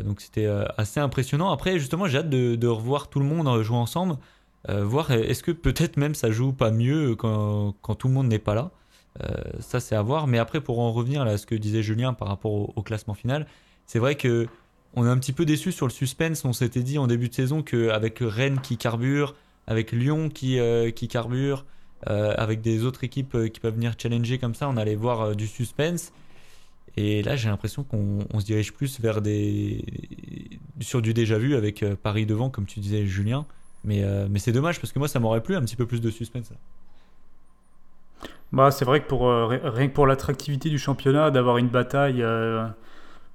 donc c'était assez impressionnant après justement j'ai hâte de, revoir tout le monde jouer ensemble voir est-ce que peut-être même ça joue pas mieux quand, quand tout le monde n'est pas là? Euh, ça, c'est à voir. Mais après, pour en revenir à ce que disait Julien par rapport au, classement final, c'est vrai que on est un petit peu déçu sur le suspense. On s'était dit en début de saison qu'avec Rennes qui carbure, avec Lyon qui, euh, qui carbure, euh, avec des autres équipes qui peuvent venir challenger comme ça, on allait voir du suspense. Et là, j'ai l'impression qu'on se dirige plus vers des sur du déjà vu avec Paris devant, comme tu disais, Julien. Mais, mais c'est dommage parce que moi, ça m'aurait plu un petit peu plus de suspense. Bah, c'est vrai que pour, euh, rien que pour l'attractivité du championnat, d'avoir une bataille, euh,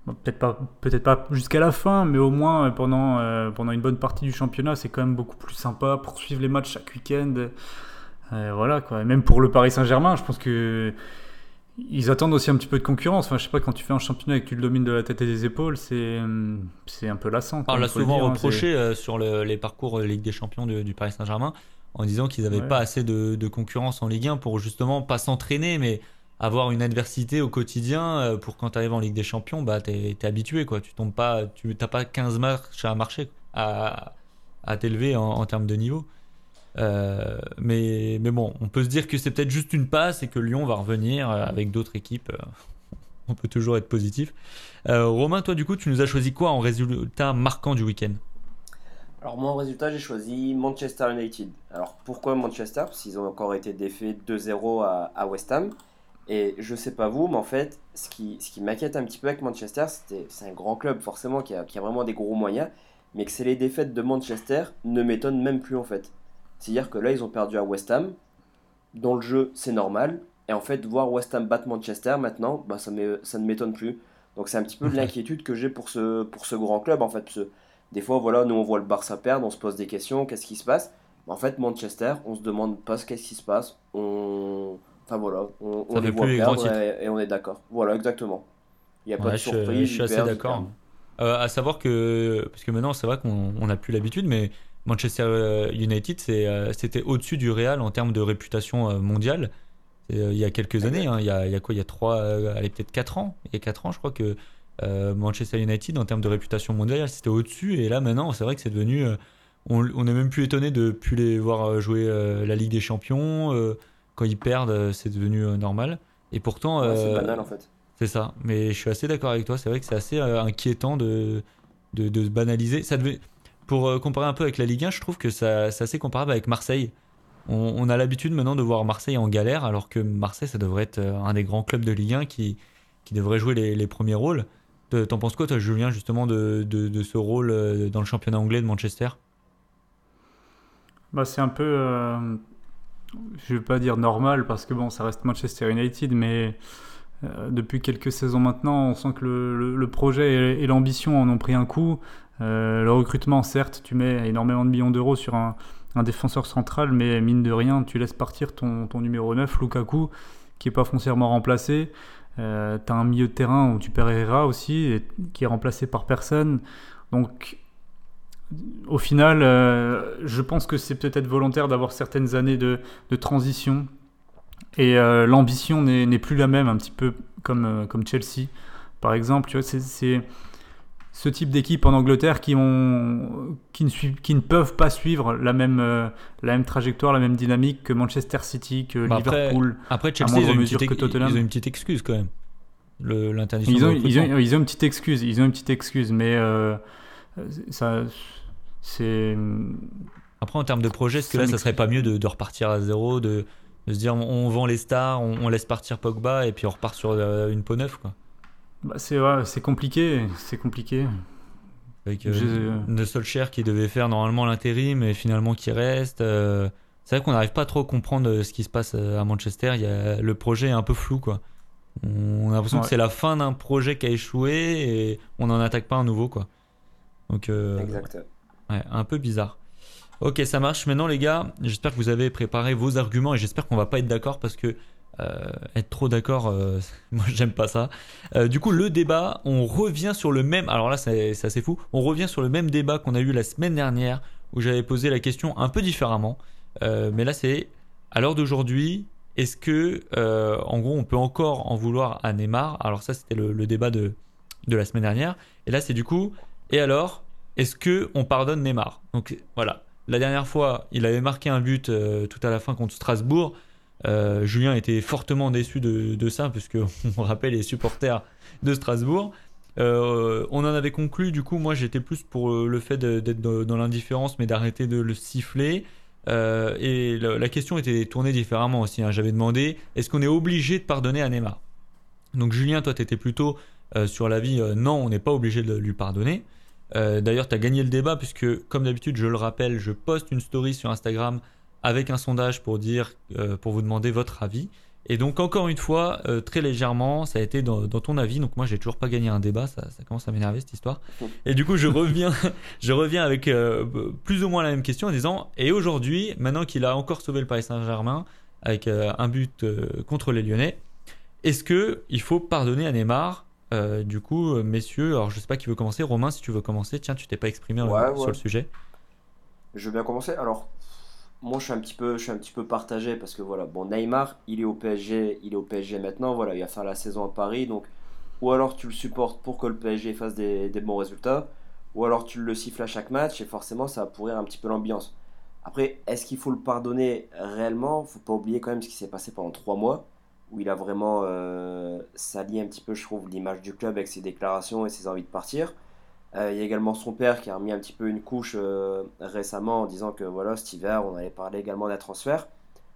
peut-être pas, peut pas jusqu'à la fin, mais au moins euh, pendant, pendant une bonne partie du championnat, c'est quand même beaucoup plus sympa pour suivre les matchs chaque week-end. Voilà quoi. même pour le Paris Saint-Germain, je pense que ils attendent aussi un petit peu de concurrence. Enfin, je sais pas, quand tu fais un championnat et que tu le domines de la tête et des épaules, c'est, c'est un peu lassant. On l'a souvent hein, reproché sur les parcours Ligue des Champions du Paris Saint-Germain en disant qu'ils n'avaient pas assez de, concurrence en Ligue 1 pour justement pas s'entraîner, mais avoir une adversité au quotidien pour quand tu arrives en Ligue des Champions, bah t'es es habitué quoi. Tu tombes pas, tu t'as pas 15 marches à marcher, à, à t'élever en, termes de niveau. Mais, mais bon, on peut se dire que c'est peut-être juste une passe et que Lyon va revenir avec d'autres équipes. on peut toujours être positif. Romain, toi du coup, tu nous as choisi quoi en résultat marquant du week-end? Alors moi en résultat j'ai choisi Manchester United. Alors pourquoi Manchester? Parce qu'ils ont encore été défaits 2-0 à, West Ham. Et je sais pas vous, mais en fait ce qui, ce qui m'inquiète un petit peu avec Manchester, c'est un grand club forcément qui a, qui a, vraiment des gros moyens, mais que c'est les défaites de Manchester ne m'étonnent même plus en fait. C'est-à-dire que là ils ont perdu à West Ham, dans le jeu c'est normal, et en fait voir West Ham battre Manchester maintenant, bah, ça, ça ne m'étonne plus. Donc c'est un petit peu de l'inquiétude que j'ai pour ce, pour ce grand club en fait. Des fois, voilà, nous on voit le Barça perdre, on se pose des questions, qu'est-ce qui se passe? En fait, Manchester, on se demande pas ce qu'est-ce qui se passe, on, enfin voilà, on, on les voit perdre et, on est d'accord. Voilà, exactement. Il n'y a pas de surprise. Je, suis assez d'accord. Euh, à savoir que, parce que maintenant c'est vrai qu'on n'a plus l'habitude, mais Manchester euh, United euh, c'était au-dessus du Real en termes de réputation mondiale. Il y a quelques années, hein, il, y a, il y a quoi Il y a trois, allez peut-être 4 ans. Il y a 4 ans, je crois que euh, Manchester United en termes de réputation mondiale c'était au-dessus. Et là maintenant c'est vrai que c'est devenu euh, on, n'est même plus étonné de plus les voir euh, jouer la Ligue des Champions. Quand ils perdent c'est devenu normal. Et pourtant c'est banal en fait. c'est ça. Mais je suis assez d'accord avec toi. C'est vrai que c'est assez inquiétant de, de, de, se banaliser. Ça devait pour comparer un peu avec la Ligue 1 je trouve que ça, c'est assez comparable avec Marseille. On, a l'habitude maintenant de voir Marseille en galère alors que Marseille ça devrait être un des grands clubs de Ligue 1 qui, qui devrait jouer les, premiers rôles. T'en penses quoi, toi, Julien, justement, de, de, ce rôle euh, dans le championnat anglais de Manchester? Bah, C'est un peu, euh, je ne vais pas dire normal, parce que bon, ça reste Manchester United, mais euh, depuis quelques saisons maintenant, on sent que le, le, projet et, l'ambition en ont pris un coup. Le recrutement, certes, tu mets énormément de millions d'euros sur un, défenseur central, mais mine de rien, tu laisses partir ton, numéro 9, Lukaku, qui n'est pas foncièrement remplacé. Euh, tu as un milieu de terrain où tu perds aussi, qui est remplacé par personne. Donc, au final, euh, je pense que c'est peut-être volontaire d'avoir certaines années de, transition. Et euh, l'ambition n'est plus la même, un petit peu comme, comme Chelsea. Par exemple, c'est ce type d'équipe en Angleterre qui, ont, qui, ne qui ne peuvent pas suivre la même, euh, la même trajectoire, la même dynamique que Manchester City, que bah, Liverpool. Après, Chelsea, ils ont, une petite, ils ont, une petite, excuse quand même. L'interdiction. Ils, ont, ils, ont, ils ont une petite excuse, ils ont une petite excuse, mais euh, ça, c'est. Après, en termes de projet, est-ce que là, ça serait pas mieux de, de repartir à zéro, de, de, se dire on, vend les stars, on, on, laisse partir Pogba et puis on repart sur euh, une peau neuve, quoi? Bah, c'est c'est compliqué, c'est compliqué. Avec euh, de Solskjaer qui devait faire normalement l'intérim et finalement qui reste. Euh, c'est vrai qu'on n'arrive pas trop à comprendre euh, ce qui se passe à Manchester. Il y a, le projet est un peu flou quoi. On a l'impression que c'est la fin d'un projet qui a échoué et on n'en attaque pas un nouveau quoi. Donc exact. Ouais, un peu bizarre. Ok, ça marche. Maintenant les gars, j'espère que vous avez préparé vos arguments et j'espère qu'on va pas être d'accord parce que euh, être trop d'accord, euh, moi j'aime pas ça. Euh, du coup, le débat, on revient sur le même. Alors là, c'est assez fou. On revient sur le même débat qu'on a eu la semaine dernière où j'avais posé la question un peu différemment. mais là, c'est à l'heure d'aujourd'hui, est-ce que, en gros, on peut encore en vouloir à Neymar? Alors ça, c'était le, débat de, de la semaine dernière. Et là, c'est du coup, et alors, est-ce que on pardonne Neymar? Donc voilà. La dernière fois, il avait marqué un but tout à la fin contre Strasbourg. Euh, Julien était fortement déçu de, ça, puisque on rappelle les supporters de Strasbourg. Euh, on en avait conclu, du coup, moi j'étais plus pour le fait d'être dans l'indifférence, mais d'arrêter de le siffler. Euh, et la, question était tournée différemment aussi. Hein. J'avais demandé est-ce qu'on est obligé de pardonner à Neymar? Donc, Julien, toi, tu étais plutôt sur l'avis non, on n'est pas obligé de lui pardonner. D'ailleurs, tu as gagné le débat, puisque, comme d'habitude, je le rappelle, je poste une story sur Instagram avec un sondage pour dire, euh, pour vous demander votre avis. Et donc encore une fois, euh, très légèrement, ça a été dans, ton avis. Donc moi, j'ai toujours pas gagné un débat, ça, commence à m'énerver cette histoire. Et du coup, je reviens, je reviens avec euh, plus ou moins la même question en disant et aujourd'hui, maintenant qu'il a encore sauvé le Paris Saint-Germain avec un but contre les Lyonnais, est-ce que il faut pardonner à Neymar? Du coup, messieurs, alors je sais pas qui veut commencer. Romain, si tu veux commencer, tiens, tu t'es pas exprimé sur le sujet. Je veux bien commencer. Alors moi, je suis un petit peu, je suis un petit peu partagé parce que voilà, bon, Neymar, il est au PSG, il est au PSG maintenant. Voilà, il va faire la saison à Paris, donc ou alors tu le supportes pour que le PSG fasse des, des bons résultats, ou alors tu le siffles à chaque match et forcément ça va pourrir un petit peu l'ambiance. Après, est-ce qu'il faut le pardonner réellement? Faut pas oublier quand même ce qui s'est passé pendant trois mois, où il a vraiment euh, sali un petit peu, je trouve, l'image du club avec ses déclarations et ses envies de partir. Euh, il y a également son père qui a remis un petit peu une couche euh, récemment en disant que voilà, cet hiver, on allait parler également d'un transfert.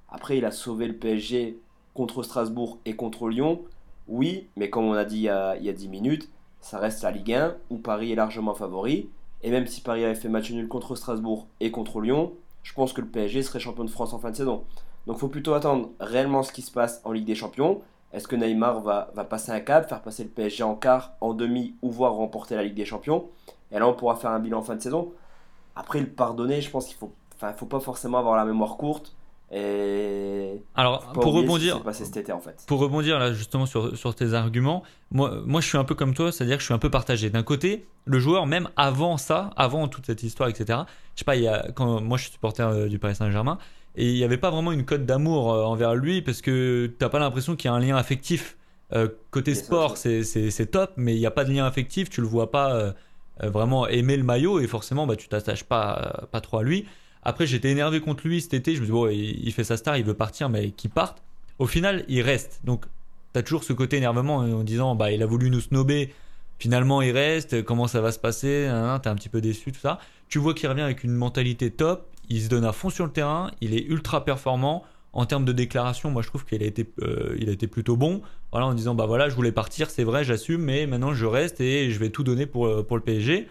Après, il a sauvé le PSG contre Strasbourg et contre Lyon. Oui, mais comme on a dit il y a, il y a 10 minutes, ça reste la Ligue 1 où Paris est largement favori. Et même si Paris avait fait match nul contre Strasbourg et contre Lyon, je pense que le PSG serait champion de France en fin de saison. Donc faut plutôt attendre réellement ce qui se passe en Ligue des Champions. Est-ce que Neymar va, va passer un cap, faire passer le PSG en quart, en demi ou voir remporter la Ligue des Champions? Et là on pourra faire un bilan en fin de saison. Après le pardonner, je pense qu'il faut, enfin, faut pas forcément avoir la mémoire courte. Et Alors, pour rebondir, s'est passé cet été en fait. pour rebondir là justement sur, sur tes arguments, moi, moi je suis un peu comme toi, c'est-à-dire que je suis un peu partagé. D'un côté, le joueur, même avant ça, avant toute cette histoire, etc., je sais pas, il y a, quand, moi je suis supporter euh, du Paris Saint-Germain, et il n'y avait pas vraiment une cote d'amour euh, envers lui, parce que t'as pas l'impression qu'il y a un lien affectif. Euh, côté sport, c'est top, mais il n'y a pas de lien affectif, tu le vois pas euh, vraiment aimer le maillot, et forcément, bah, tu t'attaches pas, euh, pas trop à lui. Après, j'étais énervé contre lui cet été. Je me dis, bon, il, il fait sa star, il veut partir, mais qu'il parte. Au final, il reste. Donc, t'as toujours ce côté énervement en disant, bah, il a voulu nous snober. Finalement, il reste. Comment ça va se passer? T'es un petit peu déçu, tout ça. Tu vois qu'il revient avec une mentalité top. Il se donne à fond sur le terrain. Il est ultra performant. En termes de déclaration, moi, je trouve qu'il a été, euh, il a été plutôt bon. Voilà, en disant, bah voilà, je voulais partir, c'est vrai, j'assume, mais maintenant je reste et je vais tout donner pour, euh, pour le PSG.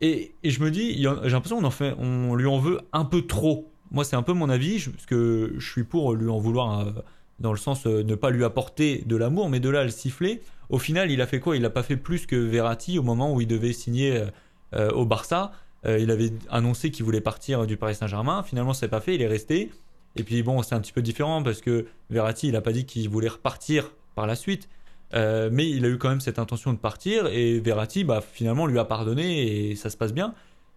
Et, et je me dis, j'ai l'impression qu'on on lui en veut un peu trop. Moi, c'est un peu mon avis, parce que je suis pour lui en vouloir euh, dans le sens euh, ne pas lui apporter de l'amour, mais de là à le siffler. Au final, il a fait quoi? Il n'a pas fait plus que Verratti au moment où il devait signer au Barça. Euh, il avait annoncé qu'il voulait partir du Paris Saint-Germain. Finalement, c'est pas fait, il est resté. Et puis bon, c'est un petit peu différent parce que Verratti, il n'a pas dit qu'il voulait repartir par la suite. Euh, mais il a eu quand même cette intention de partir et Verratti bah, finalement lui a pardonné et ça se passe bien.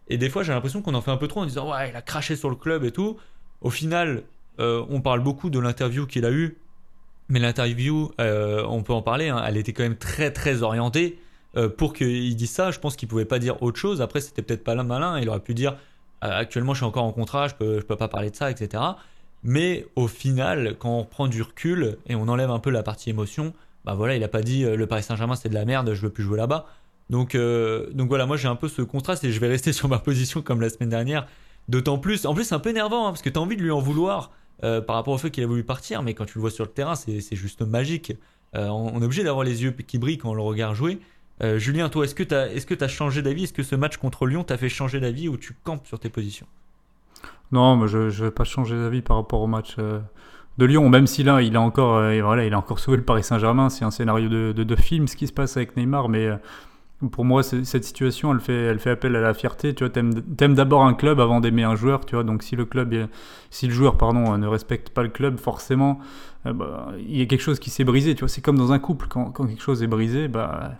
Et des fois j'ai l'impression qu'on en fait un peu trop en disant ouais il a craché sur le club et tout. Au final euh, on parle beaucoup de l'interview qu'il a eue, mais l'interview on peut en parler, hein, elle était quand même très très orientée. Euh, pour qu'il dise ça, je pense qu'il pouvait pas dire autre chose. Après c'était peut-être pas malin, il aurait pu dire euh, actuellement je suis encore en contrat, je peux, peux pas parler de ça, etc. Mais au final, quand on reprend du recul et on enlève un peu la partie émotion, bah voilà, il a pas dit euh, le Paris Saint-Germain c'est de la merde, je veux plus jouer là-bas. Donc, donc voilà, moi j'ai un peu ce contraste et je vais rester sur ma position comme la semaine dernière. D'autant plus, en plus c'est un peu énervant hein, parce que tu as envie de lui en vouloir par rapport au fait qu'il a voulu partir, mais quand tu le vois sur le terrain, c'est juste magique. On, on est obligé d'avoir les yeux qui brillent quand on le regarde jouer. Euh, Julien, toi, est-ce que tu as, changé d'avis? Est-ce que ce match contre Lyon t'a fait changer d'avis ou tu campes sur tes positions? Non, mais je ne vais pas changer d'avis par rapport au match euh, de Lyon, même si là, il a encore, euh, voilà, il a encore sauvé le Paris Saint-Germain. C'est un scénario de, de, film, ce qui se passe avec Neymar, mais pour moi, cette situation, elle fait, elle fait appel à la fierté. Tu vois, t'aimes, d'abord un club avant d'aimer un joueur, tu vois. Donc, si le club, si le joueur, pardon, ne respecte pas le club, forcément, bah, il y a quelque chose qui s'est brisé. Tu vois, c'est comme dans un couple, quand, quand quelque chose est brisé, bah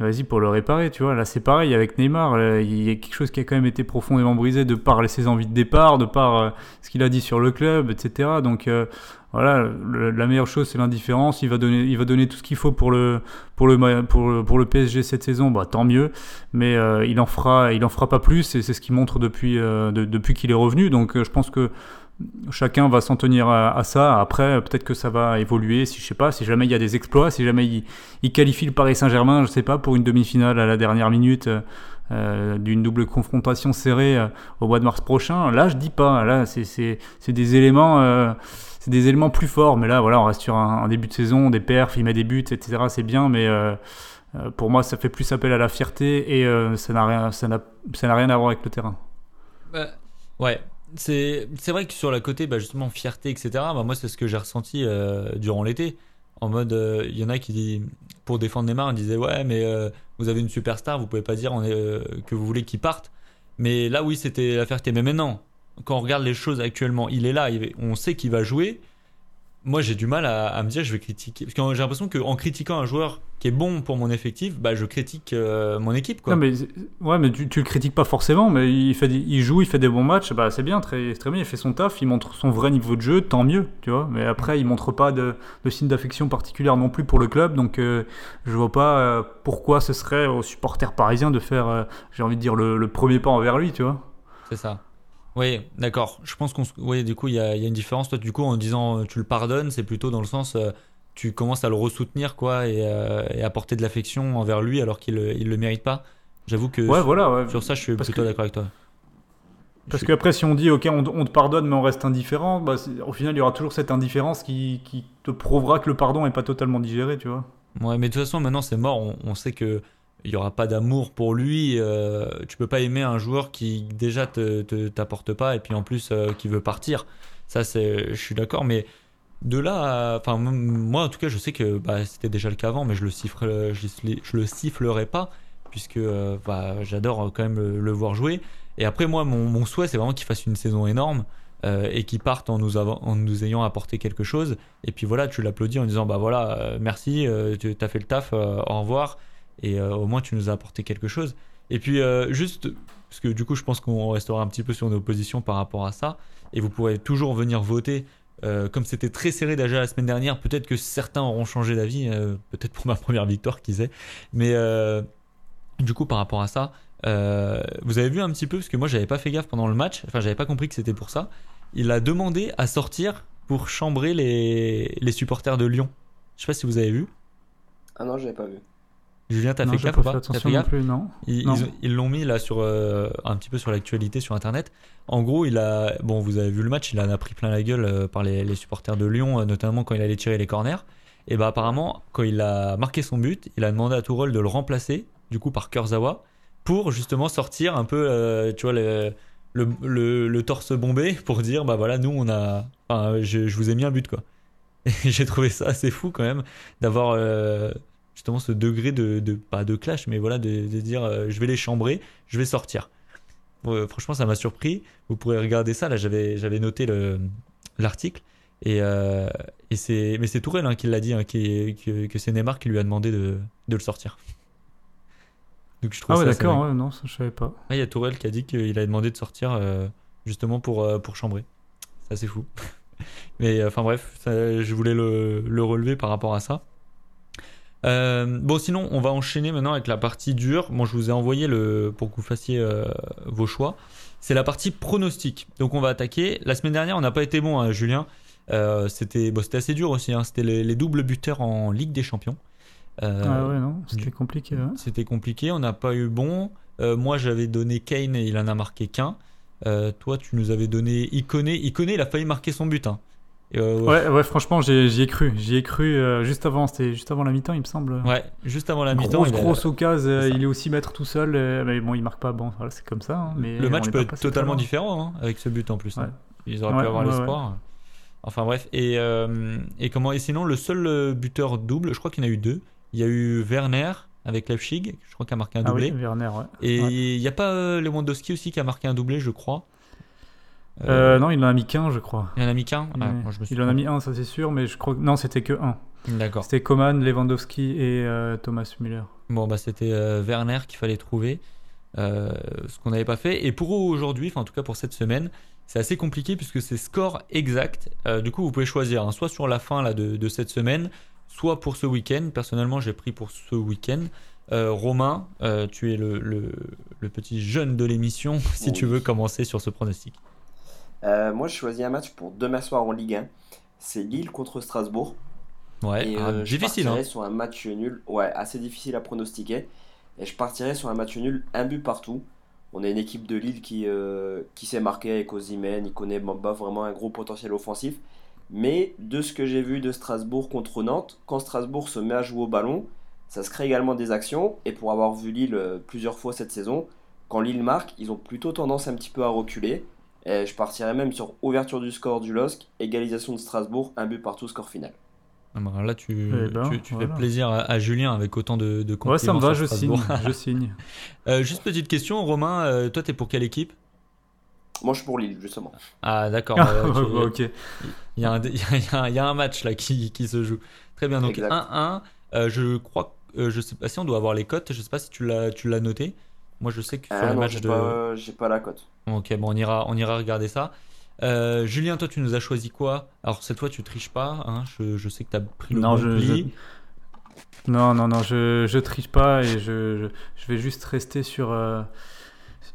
vas-y pour le réparer, tu vois. Là, c'est pareil avec Neymar. il y a quelque chose qui a quand même été profondément brisé de par ses envies de départ, de par euh, ce qu'il a dit sur le club, etc. Donc euh, voilà, la meilleure chose c'est l'indifférence. Il va donner, il va donner tout ce qu'il faut pour le, pour le, pour le, PSG cette saison. Bah tant mieux. Mais euh, il en fera, fera pas plus. Et c'est ce qu'il montre depuis, de- depuis qu'il est revenu. Donc je pense que chacun va s'en tenir à, ça. Après, peut-être que ça va évoluer. Si je sais pas, si jamais il y a des exploits, si jamais il, qualifie le Paris Saint-Germain, je sais pas, pour une demi-finale à la dernière minute euh, d'une double confrontation serrée euh, au mois de mars prochain. Là, je dis pas. Là, c'est des éléments. euh, c'est des éléments plus forts, mais là, voilà, on reste sur un, début de saison, des perfs, il met des buts, etc. C'est bien, mais pour moi, ça fait plus appel à la fierté et ça n'a rien, ça n'a rien à voir avec le terrain. Bah, ouais, c'est vrai que sur la côté, bah, justement, fierté, etc., bah, moi, c'est ce que j'ai ressenti euh, durant l'été. En mode, euh, il y en a qui, dit- pour défendre Neymar, ils disaient Ouais, mais euh, vous avez une superstar, vous pouvez pas dire euh, que vous voulez qu'il parte. Mais là, oui, c'était la fierté. Mais maintenant, quand on regarde les choses actuellement, il est là, on sait qu'il va jouer. Moi j'ai du mal à, à me dire je vais critiquer parce que j'ai l'impression qu'en critiquant un joueur qui est bon pour mon effectif bah je critique euh, mon équipe quoi Non, mais, ouais, mais tu, tu le critiques pas forcément, mais il, fait il joue, il fait des bons matchs, bah, c'est bien, très, très bien, il fait son taf, il montre son vrai niveau de jeu, tant mieux, tu vois. Mais après, il montre pas de, de signe d'affection particulière non plus pour le club, donc euh, je vois pas euh, pourquoi ce serait aux supporters parisiens de faire, euh, j'ai envie de dire, le, le premier pas envers lui, tu vois. c'est ça oui d'accord je pense qu'on oui du coup il y a, il y a une différence toi du coup en disant euh, tu le pardonnes c'est plutôt dans le sens euh, tu commences à le ressoutenir quoi et, euh, et apporter de l'affection envers lui alors qu'il le- il le mérite pas j'avoue que Ouais, sur, voilà, ouais. sur ça je suis Parce plutôt que- d'accord avec toi Parce Je- qu'après, si on dit, ok, on, on te pardonne, mais on reste indifférent, bah, au final, il y aura toujours cette indifférence qui, qui te prouvera que le pardon est pas totalement digéré, tu vois. Ouais, mais de toute façon, maintenant c'est mort. On, on sait que il y aura pas d'amour pour lui. euh, tu peux pas aimer un joueur qui déjà te te- t'apporte pas et puis en plus euh, qui veut partir. Ça, c'est, je suis d'accord. Mais de là, enfin moi en tout cas, je sais que bah, c'était déjà le cas avant, mais je le je, le sifflerai pas puisque euh, bah, j'adore quand même le, voir jouer. Et après, moi, mon, souhait, c'est vraiment qu'il fasse une saison énorme. euh, et qu'il parte en nous, en nous ayant apporté quelque chose. Et puis voilà, tu l'applaudis en disant bah voilà, euh, merci, euh, tu as fait le taf, euh, au revoir. Et euh, au moins tu nous as apporté quelque chose. Et puis euh, juste, parce que du coup je pense qu'on restera un petit peu sur nos positions par rapport à ça. Et vous pourrez toujours venir voter. Euh, comme c'était très serré déjà la semaine dernière, peut-être que certains auront changé d'avis, peut-être pour ma première victoire, qui sait. Mais du coup par rapport à ça, vous avez vu un petit peu, parce que moi j'avais pas fait gaffe pendant le match, enfin j'avais pas compris que c'était pour ça. Il a demandé à sortir pour chambrer les, les supporters de Lyon. Je sais pas si vous avez vu. Ah non, j'avais pas vu. Julien, t'as fait gaffe pas ou fait pas T'as attention fait non gaffe plus, non. Ils l'ont mis là sur euh, un petit peu sur l'actualité sur internet. En gros, il a bon, vous avez vu le match, il en a pris plein la gueule euh, par les, les supporters de Lyon, euh, notamment quand il allait tirer les corners. Et bah apparemment, quand il a marqué son but, il a demandé à Tourelle de le remplacer, du coup par Kurzawa, pour justement sortir un peu, tu vois, le, le, le- le torse bombé pour dire bah voilà, nous on a, enfin, je, je vous ai mis un but quoi. J'ai trouvé ça assez fou quand même d'avoir justement ce degré de, de pas de clash, mais voilà, de, de dire euh, je vais les chambrer, je vais sortir. Ouais, franchement, ça m'a surpris. Vous pourrez regarder ça. Là, j'avais j'avais noté le l'article et, euh, et c'est mais c'est Tourelle hein, qui l'a dit, hein, qui, que, que c'est Neymar qui lui a demandé de, de le sortir. Donc je trouve Ah ouais, ça d'accord, ouais, non, ça je savais pas. Ah, Il y a Tourelle qui a dit qu'il a demandé de sortir euh, justement pour, euh, pour chambrer. C'est assez fou. Mais euh, enfin bref, ça, je voulais le, le relever par rapport à ça. Euh, bon, sinon, on va enchaîner maintenant avec la partie dure. Bon, je vous ai envoyé le pour que vous fassiez euh, vos choix. C'est la partie pronostic. Donc, on va attaquer. La semaine dernière, on n'a pas été bon, hein, Julien. Euh, c'était bon, c'était assez dur aussi. hein. C'était les, les doubles buteurs en Ligue des Champions. Ah ouais, non, c'était compliqué. ouais. c'était compliqué, on n'a pas eu bon. Moi, j'avais donné Kane et il en a marqué qu'un. Toi, tu nous avais donné Iconé. Iconé, il a failli marquer son but. hein. Euh, Ouais, ouais, franchement, j'y ai cru. J'y ai cru euh, juste avant, c'était juste avant la mi-temps, il me semble. ouais, juste avant la mi-temps. grosse, grosse occasion, euh, il est aussi maître tout seul. euh, mais bon, il marque pas. Bon, voilà, c'est comme ça. hein, mais le match peut être totalement différent hein, avec ce but en plus. hein. Ils auraient Ouais, pu avoir l'espoir. Enfin bref. Et, et comment Et sinon, le seul buteur double, je crois qu'il y en a eu deux. Il y a eu Werner avec Leipzig, je crois qu'il a marqué un Ah oui, doublé. Werner, ouais. Et il n'y a pas Lewandowski aussi qui a marqué un doublé, je crois. Euh, Euh, non, il en a mis qu'un, je crois. il en a mis qu'un? Il, Ah, en a mis un, ça c'est sûr, mais je crois que non, c'était que un. D'accord. C'était Coman, Lewandowski et euh, Thomas Müller. Bon, bah, c'était euh, Werner qu'il fallait trouver, euh, ce qu'on n'avait pas fait. Et pour aujourd'hui, enfin en tout cas pour cette semaine, c'est assez compliqué puisque c'est score exact. Euh, du coup, vous pouvez choisir hein, soit sur la fin là, de, de cette semaine, soit pour ce week-end. Personnellement, j'ai pris pour ce week-end. Euh, Romain, euh, tu es le, le- le petit jeune de l'émission, si tu Oui. veux commencer sur ce pronostic. Euh, moi, je choisis un match pour demain soir en Ligue 1. C'est Lille contre Strasbourg. Ouais, Et ah, euh, je difficile. partirai Hein. sur un match nul. Ouais, assez difficile à pronostiquer. Et je partirai sur un match nul, un but partout. On a une équipe de Lille qui, euh, qui s'est marquée avec il connaît Mamba, vraiment un gros potentiel offensif. Mais de ce que j'ai vu de Strasbourg contre Nantes, quand Strasbourg se met à jouer au ballon, ça se crée également des actions. Et pour avoir vu Lille euh, plusieurs fois cette saison, quand Lille marque, ils ont plutôt tendance un petit peu à reculer. Et je partirais même sur ouverture du score du LOSC, égalisation de Strasbourg, un but partout, score final. Ah bah, là, tu, Eh ben, tu, tu voilà. fais plaisir à, à Julien avec autant de, de Ouais, ça me va, je signe. Je signe. Euh, juste petite question, Romain, euh, toi, t'es pour quelle équipe? Moi, je suis pour Lille, justement. Ah, d'accord. Ah, bah, ok. Il y, a un, il y a un- il y a un match là qui, qui se joue. Très bien, donc Exact. 1-1. Euh, je crois, euh, je sais pas si on doit avoir les cotes. Je sais pas si tu l'as, tu l'as noté. Moi, je sais que sur Ah le non, match j'ai de. pas, j'ai pas la cote. Ok, bon, on ira, on ira regarder ça. Euh, Julien, toi, tu nous as choisi quoi? Alors cette fois, tu triches pas. Hein je, je sais que tu as pris le Non, bon je, pli. je- non, non, non, je, je triche pas et je, je, je vais juste rester sur, euh,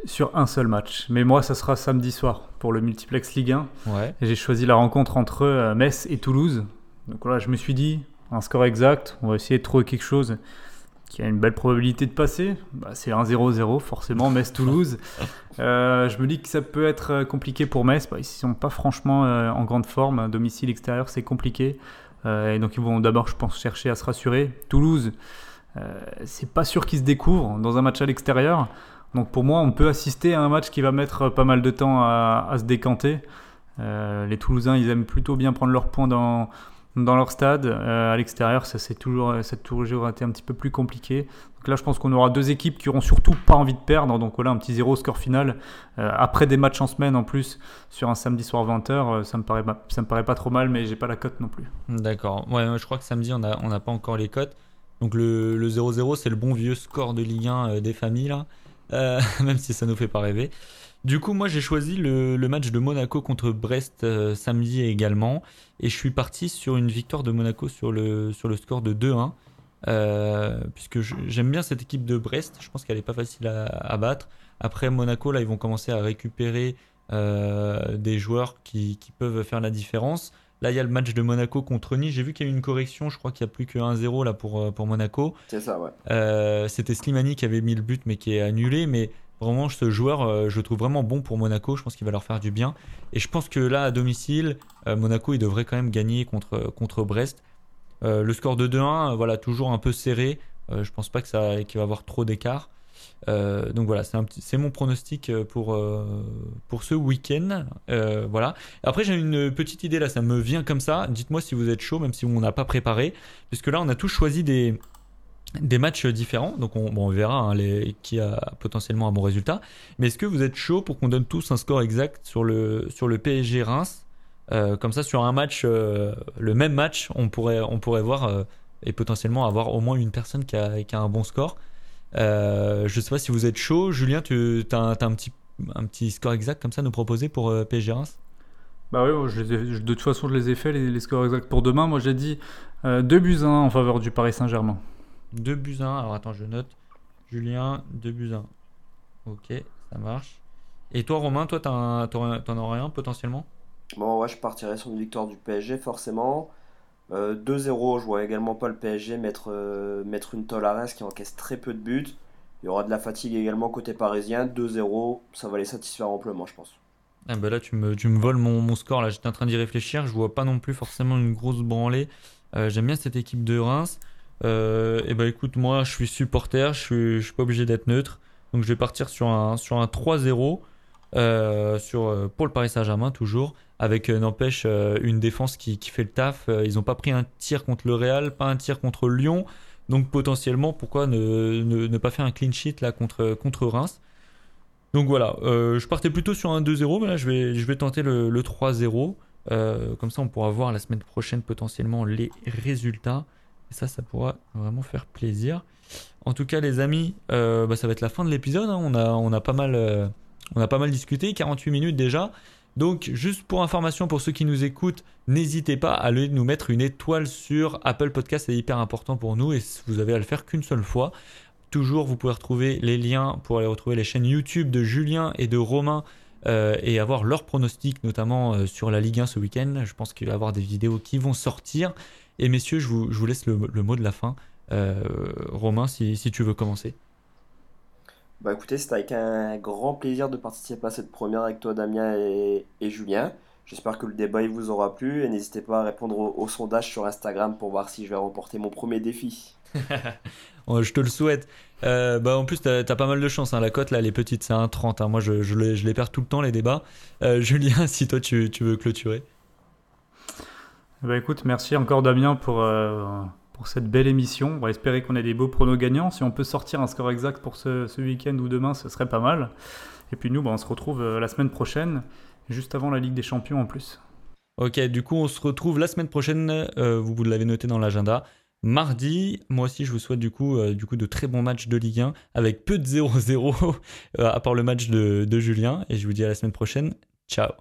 sur un seul match. Mais moi, ça sera samedi soir pour le multiplex Ligue 1. Ouais. J'ai choisi la rencontre entre euh, Metz et Toulouse. Donc voilà, je me suis dit, un score exact, on va essayer de trouver quelque chose qui a une belle probabilité de passer. Bah, c'est 1-0-0, forcément, Metz-Toulouse. Euh, je me dis que ça peut être euh, compliqué pour Metz. Bah, ils ne sont pas franchement euh, en grande forme. Un domicile extérieur, c'est compliqué. Euh, et donc ils vont d'abord, je pense, chercher à se rassurer. Toulouse, c'est pas sûr qu'ils se découvrent dans un match à l'extérieur. Donc pour moi, on peut assister à un match qui va mettre pas mal de temps à, à se décanter. Les Toulousains, ils aiment plutôt bien prendre leurs points dans, dans leur stade. Euh, à l'extérieur, ça c'est toujours, cette aura été un petit peu plus compliqué. Donc là, je pense qu'on aura deux équipes qui auront surtout pas envie de perdre. Donc voilà, un petit zéro score final. Euh, après des matchs en semaine en plus, sur un samedi soir 20h, ça me paraît, pas- ça me paraît pas trop mal, mais j'ai pas la cote non plus. D'accord. Ouais, je crois que samedi, on n'a on n'a pas encore les cotes. Donc le le 0-0, c'est le bon vieux score de Ligue 1 euh, des familles, là. Euh, même si ça nous fait pas rêver. Du coup, moi, j'ai choisi le, le match de Monaco contre Brest euh, samedi également. Et je suis parti sur une victoire de Monaco sur le, sur le score de 2-1. Euh, puisque j'aime bien cette équipe de Brest. Je pense qu'elle est pas facile à, à battre. Après, Monaco, là, ils vont commencer à récupérer euh, des joueurs qui, qui peuvent faire la différence. Là, il y a le match de Monaco contre Nice. J'ai vu qu'il y a eu une correction. Je crois qu'il n'y a plus que 1-0 là pour, pour Monaco. C'est ça, ouais. C'était Slimani qui avait mis le but, mais qui est annulé. Mais vraiment, ce joueur, euh, je le trouve vraiment bon pour Monaco. Je pense qu'il va leur faire du bien. Et je pense que là, à domicile, euh, Monaco, il devrait quand même gagner contre, Brest. Euh, le score de 2-1, euh, voilà, toujours un peu serré. Euh, je pense pas que ça, qu'il va y avoir trop d'écart. Donc voilà, c'est mon pronostic pour, pour ce week-end. Voilà. Après, j'ai une petite idée là, ça me vient comme ça. Dites-moi si vous êtes chaud, même si on n'a pas préparé. Puisque là, on a tous choisi des, des matchs différents. Donc on, bon, on verra hein, qui a potentiellement un bon résultat. Mais est-ce que vous êtes chaud pour qu'on donne tous un score exact sur le, sur le PSG Reims Euh, Comme ça, sur un match, euh, le même match, on pourrait, on pourrait voir euh, et potentiellement avoir au moins une personne qui a, qui a un bon score. Je sais pas si vous êtes chaud. Julien, tu as, un, petit, un petit score exact comme ça à nous proposer pour PSG Reims? Bah oui, de toute façon, je les ai fait, les, scores exacts pour demain. Moi, j'ai dit 2 buts à 1 en faveur du Paris Saint-Germain. 2 buts à 1. Alors attends, je note. Julien, 2 buts à 1. Ok, ça marche. Et toi, Romain, toi, t'en aurais un potentiellement? Bon, ouais, je partirais sur une victoire du PSG, forcément. Euh, 2-0, je vois également pas le PSG mettre, euh, mettre une à Reims qui encaisse très peu de buts. Il y aura de la fatigue également côté parisien. 2-0, ça va les satisfaire amplement, je pense. Ah bah là, tu me, tu me voles mon, mon score. Là, j'étais en train d'y réfléchir. Je vois pas non plus forcément une grosse branlée. Euh, J'aime bien cette équipe de Reims. Euh, et bah écoute, moi, je suis supporter. Je suis, je suis pas obligé d'être neutre. Donc, je vais partir sur un, sur un 3-0 euh, sur, euh, pour le Paris Saint-Germain, toujours. Avec, euh, n'empêche, une défense qui, fait le taf. Ils ont pas pris un tir contre le Real, pas un tir contre Lyon. Donc, potentiellement, pourquoi ne, pas faire un clean sheet là contre, Reims? Donc voilà, je partais plutôt sur un 2-0, mais là je vais, tenter le, le 3-0. Euh, comme ça, on pourra voir la semaine prochaine potentiellement les résultats. Et ça, ça pourra vraiment faire plaisir. En tout cas, les amis, euh, bah, ça va être la fin de l'épisode. hein. On, a, on, a pas mal, euh, on a pas mal discuté, 48 minutes déjà. Donc, juste pour information, pour ceux qui nous écoutent, n'hésitez pas à aller nous mettre une étoile sur Apple Podcast, c'est hyper important pour nous et vous avez à le faire qu'une seule fois. Toujours, vous pouvez retrouver les liens pour aller retrouver les chaînes YouTube de Julien et de Romain euh, et avoir leurs pronostics, notamment sur la Ligue 1 ce week-end. Je pense qu'il va y avoir des vidéos qui vont sortir. Et messieurs, je vous, je vous laisse le, le mot de la fin. Euh, Romain, si, si tu veux commencer. Bah écoutez, c'était avec un grand plaisir de participer à cette première avec toi, Damien et, et Julien. J'espère que le débat il vous aura plu et n'hésitez pas à répondre au, au sondage sur Instagram pour voir si je vais remporter mon premier défi. Euh, je te le souhaite. Euh, bah, en plus, tu as, pas mal de chance. hein. La cote, là, elle est petite, c'est un 30. hein. Moi, je, je, les, je les perds tout le temps, les débats. Euh, Julien, si toi, tu, tu veux clôturer. Bah écoute, merci encore Damien pour, euh, pour cette belle émission. On va espérer qu'on ait des beaux pronos gagnants. Si on peut sortir un score exact pour ce, ce week-end ou demain, ce serait pas mal. Et puis nous, bah, on se retrouve la semaine prochaine, juste avant la Ligue des Champions en plus. Ok, du coup, on se retrouve la semaine prochaine. vous l'avez noté dans l'agenda. Mardi, moi aussi, je vous souhaite du coup, du coup de très bons matchs de Ligue 1 avec peu de 0-0 à part le match de Julien. Et je vous dis à la semaine prochaine. Ciao